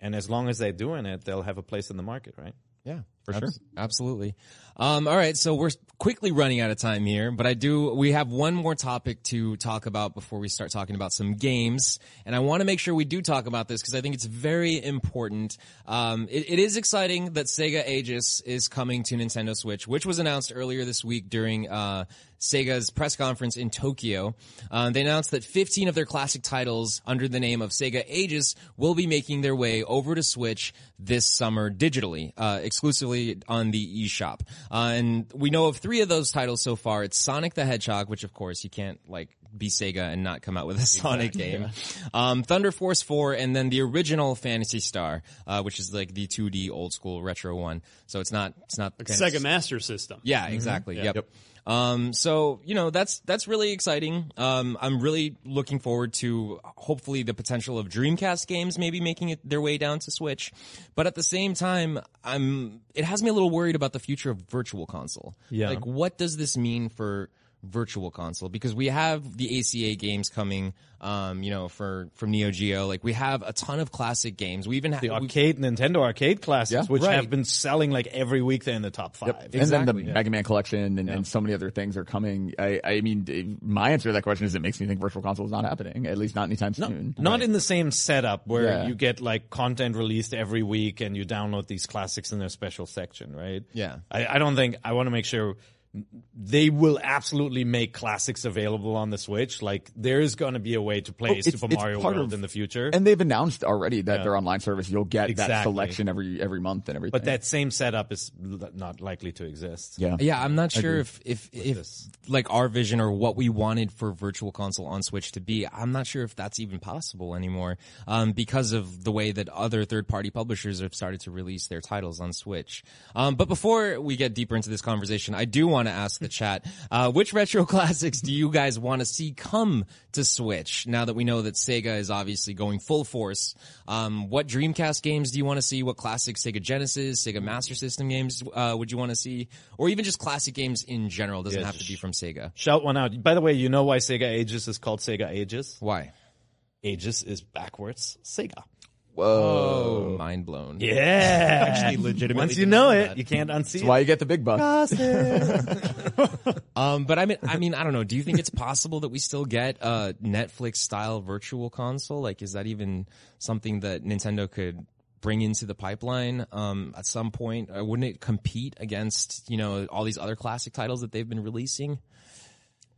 and as long as they're doing it, they'll have a place in the market, right? Yeah. For sure. Absolutely. Um, all right, so we're quickly running out of time here, but I do. We have one more topic to talk about before we start talking about some games, and I want to make sure we do talk about this because I think it's very important. Um, it, it is exciting that Sega AGES is coming to Nintendo Switch, which was announced earlier this week during uh, Sega's press conference in Tokyo. Uh, they announced that 15 of their classic titles under the name of Sega AGES will be making their way over to Switch this summer digitally, uh, exclusively on the eShop. Uh, and we know of three of those titles so far. It's Sonic the Hedgehog, which of course you can't like be Sega and not come out with a Sonic game. Um, Thunder Force 4 and then the original Phantasy Star, uh, which is like the 2D old school retro one. So it's not, it's not Sega Master System. yeah, exactly. Yep. Um, so you know that's that's really exciting. Um, I'm really looking forward to hopefully the potential of Dreamcast games maybe making it their way down to Switch, but at the same time, I'm it has me a little worried about the future of Virtual Console. Yeah. like what does this mean for Virtual Console? Because we have the ACA games coming, um, you know, for from Neo Geo. Like we have a ton of classic games. We even have The arcade Nintendo arcade classics, Yeah. which Right. have been selling like every week. They're in the top five. And then the Exactly, yeah. Mega Man collection and, and so many other things are coming. I, I mean, my answer to that question is it makes me think Virtual Console is not happening, at least not anytime soon. Not in the same setup where Yeah. you get like content released every week and you download these classics in their special section, right? Yeah. I, I don't think I want to make sure they will absolutely make classics available on the Switch. Like there is going to be a way to play Oh, it's- Super it's Mario World of- in the future. And they've announced already that their online service, you'll get that selection every every month and everything. but that same setup is l- not likely to exist. yeah, Yeah, I'm not sure if if if this. like our vision or what we wanted for Virtual Console on Switch to be. I'm not sure if that's even possible anymore, um, because of the way that other third party publishers have started to release their titles on Switch. Um, but before we get deeper into this conversation, I do want to ask the chat, uh, which retro [LAUGHS] classics do you guys want to see come to Switch? Now that we know that Sega is obviously going full force, um, what Dreamcast games do you want to see? What classic Sega Genesis, Sega Master System games uh, would you want to see, or even just classic games in general? Doesn't Yeah, have to be from Sega. Shout one out. By the way, you know why Sega AGES is called Sega AGES? Why? AGES is backwards Sega. Oh, mind blown. Yeah. Actually, legitimately Once you know know it, that. you can't unsee that's it. why you get the big bucks. Um, but I mean, I mean, I don't know. Do you think it's possible that we still get a Netflix style virtual console? Like, is that even something that Nintendo could bring into the pipeline um, at some point? Uh, wouldn't it compete against you know all these other classic titles that they've been releasing?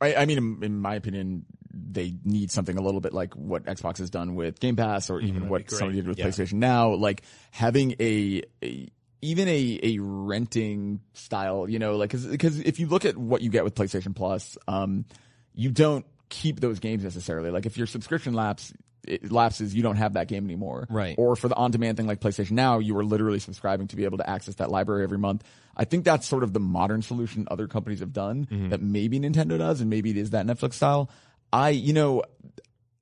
I, I mean, in, in my opinion, they need something a little bit like what Xbox has done with Game Pass, or even what great. Sony did with Yeah. PlayStation Now. Like having a, a even a a renting style, you know, like because if you look at what you get with PlayStation Plus, um, you don't keep those games necessarily. Like if your subscription lapse it lapses, you don't have that game anymore. Right. Or for the on-demand thing like PlayStation Now, you are literally subscribing to be able to access that library every month. I think that's sort of the modern solution other companies have done that maybe Nintendo does, and maybe it is that Netflix style. I, you know,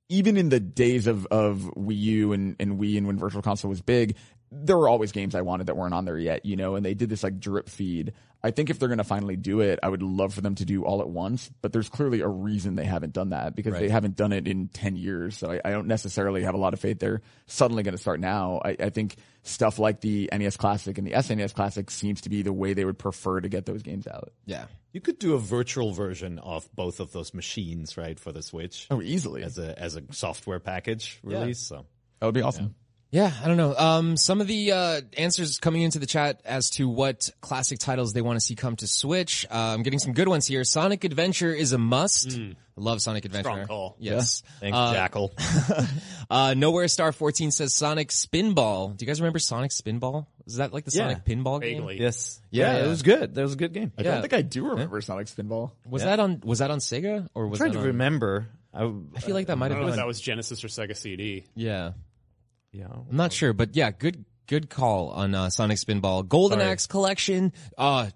even in the days of, of Wii U and, and Wii and when Virtual Console was big, there were always games I wanted that weren't on there yet, you know, and they did this like drip feed. I think if they're going to finally do it, I would love for them to do all at once, but there's clearly a reason they haven't done that because they haven't done it in 10 years. So I, I don't necessarily have a lot of faith they're suddenly going to start now. I, I think stuff like the NES Classic and the SNES Classic seems to be the way they would prefer to get those games out. Yeah. You could do a virtual version of both of those machines, right, for the Switch Oh, easily. as a as a software package release. So That would be awesome. Yeah, I don't know. Um, some of the uh, answers coming into the chat as to what classic titles they want to see come to Switch. Uh, I'm getting some good ones here. Sonic Adventure is a must. I love Sonic Adventure. Strong call. Yes. thanks, Uh, Jackal. [LAUGHS] Uh, Nowhere Star 14 says Sonic Spinball. Do you guys remember Sonic Spinball? Is that like the Yeah. Sonic pinball game? Vaguely. yes. Yeah. it was good. That was a good game. I Yeah. don't think I do remember Sonic Spinball. Was that on was that on Sega or was I'm trying that to on, remember. I, I feel like that might have don't know if been. that was Genesis or Sega CD. yeah. yeah. I'm not sure, but yeah, good good call on uh, Sonic Spinball. Golden Sorry. Axe Collection. Uh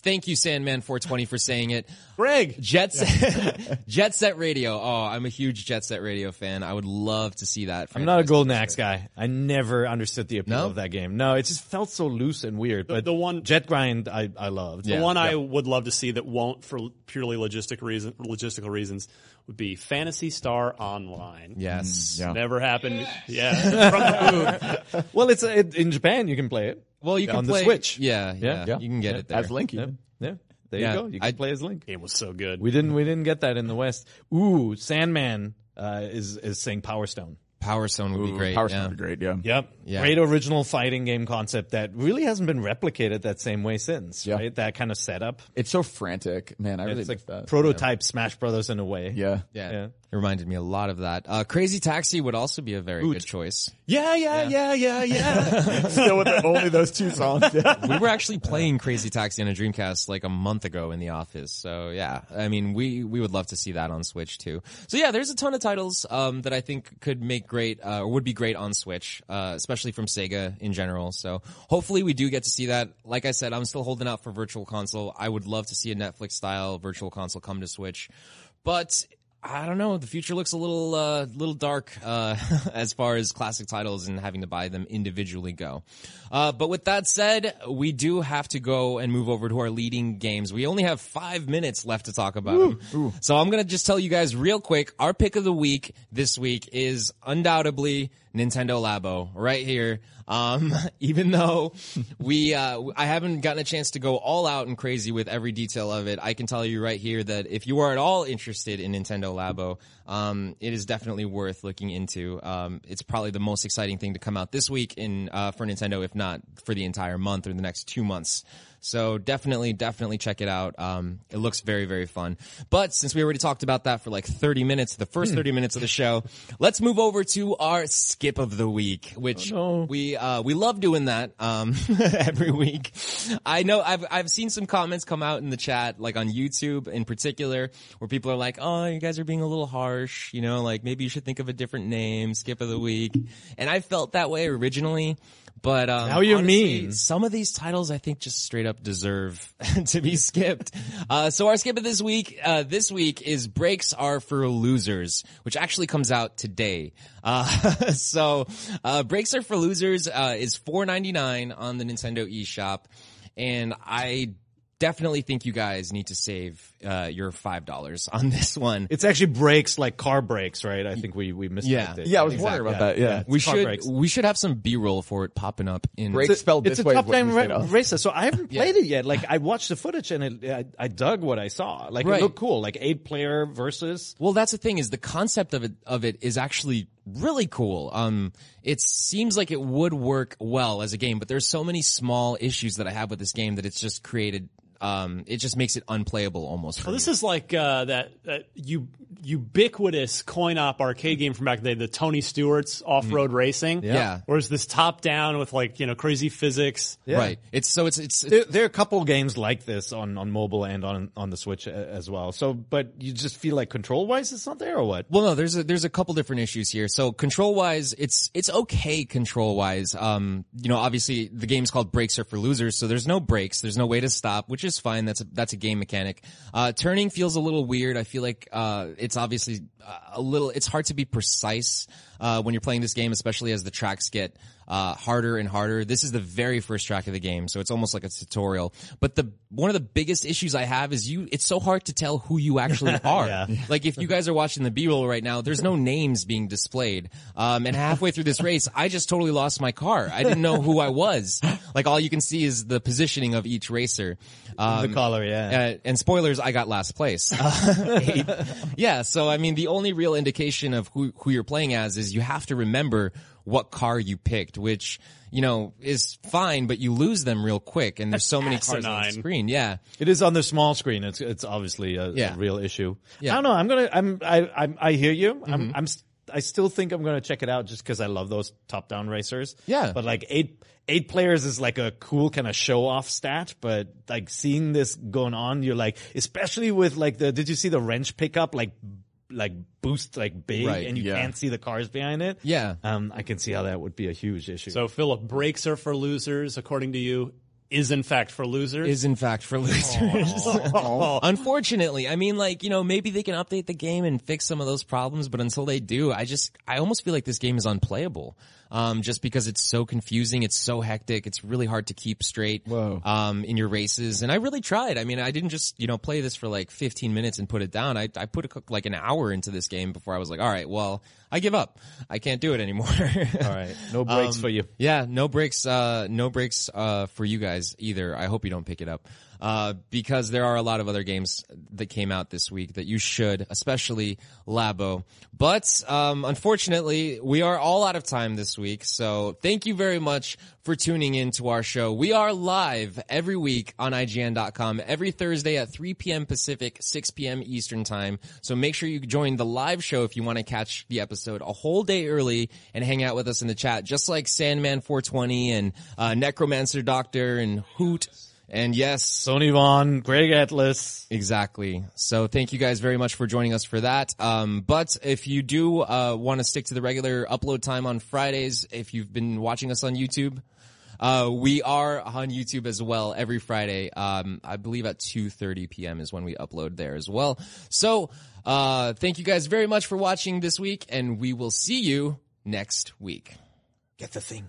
thank you Sandman 420 for saying it. Greg, Jet Set, [LAUGHS] Jet Set Radio. Oh, I'm a huge Jet Set Radio fan. I would love to see that. I'm not a franchise. Golden Axe guy. I never understood the appeal No? of that game. No, it just felt so loose and weird. But the one- Jet Grind, I I loved. the one I would love to see that won't for purely logistic reason, logistical reasons would be Phantasy Star Online. Yes. Mm, yeah. Never happened. Yeah, from the [LAUGHS] booth. Well, it's it, in Japan. You can play it. Well, you can on the play Switch. Yeah, yeah, Yeah. you can get Yeah. it there. As Link, Yeah, yeah. There Yeah, you go. You can I- play as Link. Game was so good. We didn't we didn't get that in the West. Ooh, Sandman uh, is is saying Power Stone. Power Stone would be great. Power yeah. Stone would be great. Yeah. Yep. Yeah. Great original fighting game concept that really hasn't been replicated that same way since. Yeah. Right. That kind of setup. It's so frantic, man. I really it's miss like that. prototype Smash Brothers in a way. yeah. Yeah. Yeah. Reminded me a lot of that. Uh, Crazy Taxi would also be a very good choice. yeah, yeah, yeah, yeah, yeah. [LAUGHS] Still with the, only those two songs. Yeah. we were actually playing Crazy Taxi on a Dreamcast like a month ago in the office. So yeah, I mean, we, we would love to see that on Switch too. So yeah, there's a ton of titles, um, that I think could make great, uh, or would be great on Switch, uh, especially from Sega in general. So hopefully we do get to see that. Like I said, I'm still holding out for Virtual Console. I would love to see a Netflix style Virtual Console come to Switch, but I don't know. The future looks a little, uh, little dark, uh, [LAUGHS] as far as classic titles and having to buy them individually go. Uh, but with that said, we do have to go and move over to our leading games. We only have five minutes left to talk about them. So I'm going to just tell you guys real quick. Our pick of the week this week is undoubtedly Nintendo Labo right here. Um, [LAUGHS] even though we, uh, I haven't gotten a chance to go all out and crazy with every detail of it, I can tell you right here that if you are at all interested in Nintendo Labo, um, it is definitely worth looking into. Um, it's probably the most exciting thing to come out this week in, uh, for Nintendo, if not for the entire month or the next two months. So definitely, definitely check it out. Um, it looks very, very fun. But since we already talked about that for like 30 minutes, the first 30 minutes of the show, let's move over to our skip of the week, which we, uh, we love doing that, um, [LAUGHS] every week. I know I've, I've seen some comments come out in the chat, like on YouTube in particular, where people are like, oh, you guys are being a little harsh, you know, like maybe you should think of a different name, skip of the week. And I felt that way originally. But um, Now you honestly, mean. some of these titles I think just straight up deserve [LAUGHS] to be skipped. Uh, so our skip of this week, uh, this week is Brakes Are for Losers, which actually comes out today. Uh, [LAUGHS] so, uh, Brakes Are for Losers, uh, is $4.99 on the Nintendo eShop. And I definitely think you guys need to save, uh, your $5 [LAUGHS] on this one. It's actually brakes like car brakes, right? I think we we mistyped Yeah. it. Yeah, I was wondering about that. Yeah. We should, brakes. we should have some B-roll for it popping up in Break spelled It's this a way. is top what down ra- racer, so I haven't [LAUGHS] played it yet. Like I watched the footage and it, I, I dug what I saw. Like Right. it looked cool, like eight player versus. Well, that's the thing is the concept of it of it is actually really cool. Um, it seems like it would work well as a game, but there's so many small issues that I have with this game that it's just created. Um, it just makes it unplayable almost. Well, me. this is like uh, that, that u- ubiquitous coin-op arcade game from back in the day, the Tony Stewart's off-road racing. Yeah. Where it's this top-down with like you know crazy physics. right. It's so it's it's, There, there are a couple games like this on, on mobile and on on the Switch as well. So, but you just feel like control wise it's not there or what? Well, no, there's a, there's a couple different issues here. So control wise, it's, it's okay control wise. Um, you know, obviously the game's called Brakes Are for Losers, so there's no brakes, there's no way to stop, which is fine. That's a, that's a game mechanic. Uh, turning feels a little weird. I feel like, uh, it's obviously uh, a little, it's hard to be precise, uh, when you're playing this game, especially as the tracks get, uh, harder and harder. This is the very first track of the game, so it's almost like a tutorial. But the one of the biggest issues I have is you. It's so hard to tell who you actually [LAUGHS] are. [LAUGHS] Like if you guys are watching the B-roll right now, there's no names being displayed. Um, and halfway through this race, I just totally lost my car. I didn't know who I was. Like all you can see is the positioning of each racer. Um, the color, yeah. uh, and spoilers, I got last place. [LAUGHS] Yeah, so I mean, the only real indication of who who you're playing as is you have to remember what car you picked, which you know is fine, but you lose them real quick, and there's so many cars on the screen. Yeah, It is on the small screen. It's it's obviously a, Yeah. a real issue. Yeah. I don't know. I'm gonna. I'm. I. I'm, I hear you. I'm. Mm-hmm. I'm. st- I still think I'm gonna check it out just because I love those top down racers. Yeah. But like eight eight players is like a cool kind of show off stat. But like seeing this going on, you're like, especially with like the. Did you see the wrench pickup? Like like boost like big Right, and you yeah. can't see the cars behind it. Yeah. Um, I can see how that would be a huge issue. So Philip, brakes are for losers, according to you. is in fact for losers. is in fact for losers. [LAUGHS] [LAUGHS] Unfortunately, I mean, like you know, maybe they can update the game and fix some of those problems, but until they do, I just I almost feel like this game is unplayable. Um, just because it's so confusing, it's so hectic, it's really hard to keep straight. Whoa. Um, in your races, and I really tried. I mean, I didn't just you know play this for like 15 minutes and put it down. I I put a, like an hour into this game before I was like, all right, well, I give up. I can't do it anymore. [LAUGHS] All right, no breaks Um, for you. Yeah, no breaks. Uh, no breaks uh, for you guys either. I hope you don't pick it up uh, because there are a lot of other games that came out this week that you should, especially Labo. But um, unfortunately, we are all out of time this week. So thank you very much for tuning in to our show. We are live every week on IGN.com every Thursday at 3 p.m. Pacific, 6 p.m. Eastern time. So make sure you join the live show if you want to catch the episode a whole day early and hang out with us in the chat, just like Sandman 420 and uh, Necromancer Doctor and Hoot. And yes, Sony Vaughn, Greg Atlas. Exactly. So thank you guys very much for joining us for that. Um, but if you do uh, want to stick to the regular upload time on Fridays, if you've been watching us on YouTube, uh, we are on YouTube as well every Friday. Um, I believe at 2:30 p.m. is when we upload there as well. So uh, thank you guys very much for watching this week, and we will see you next week. Get the thing.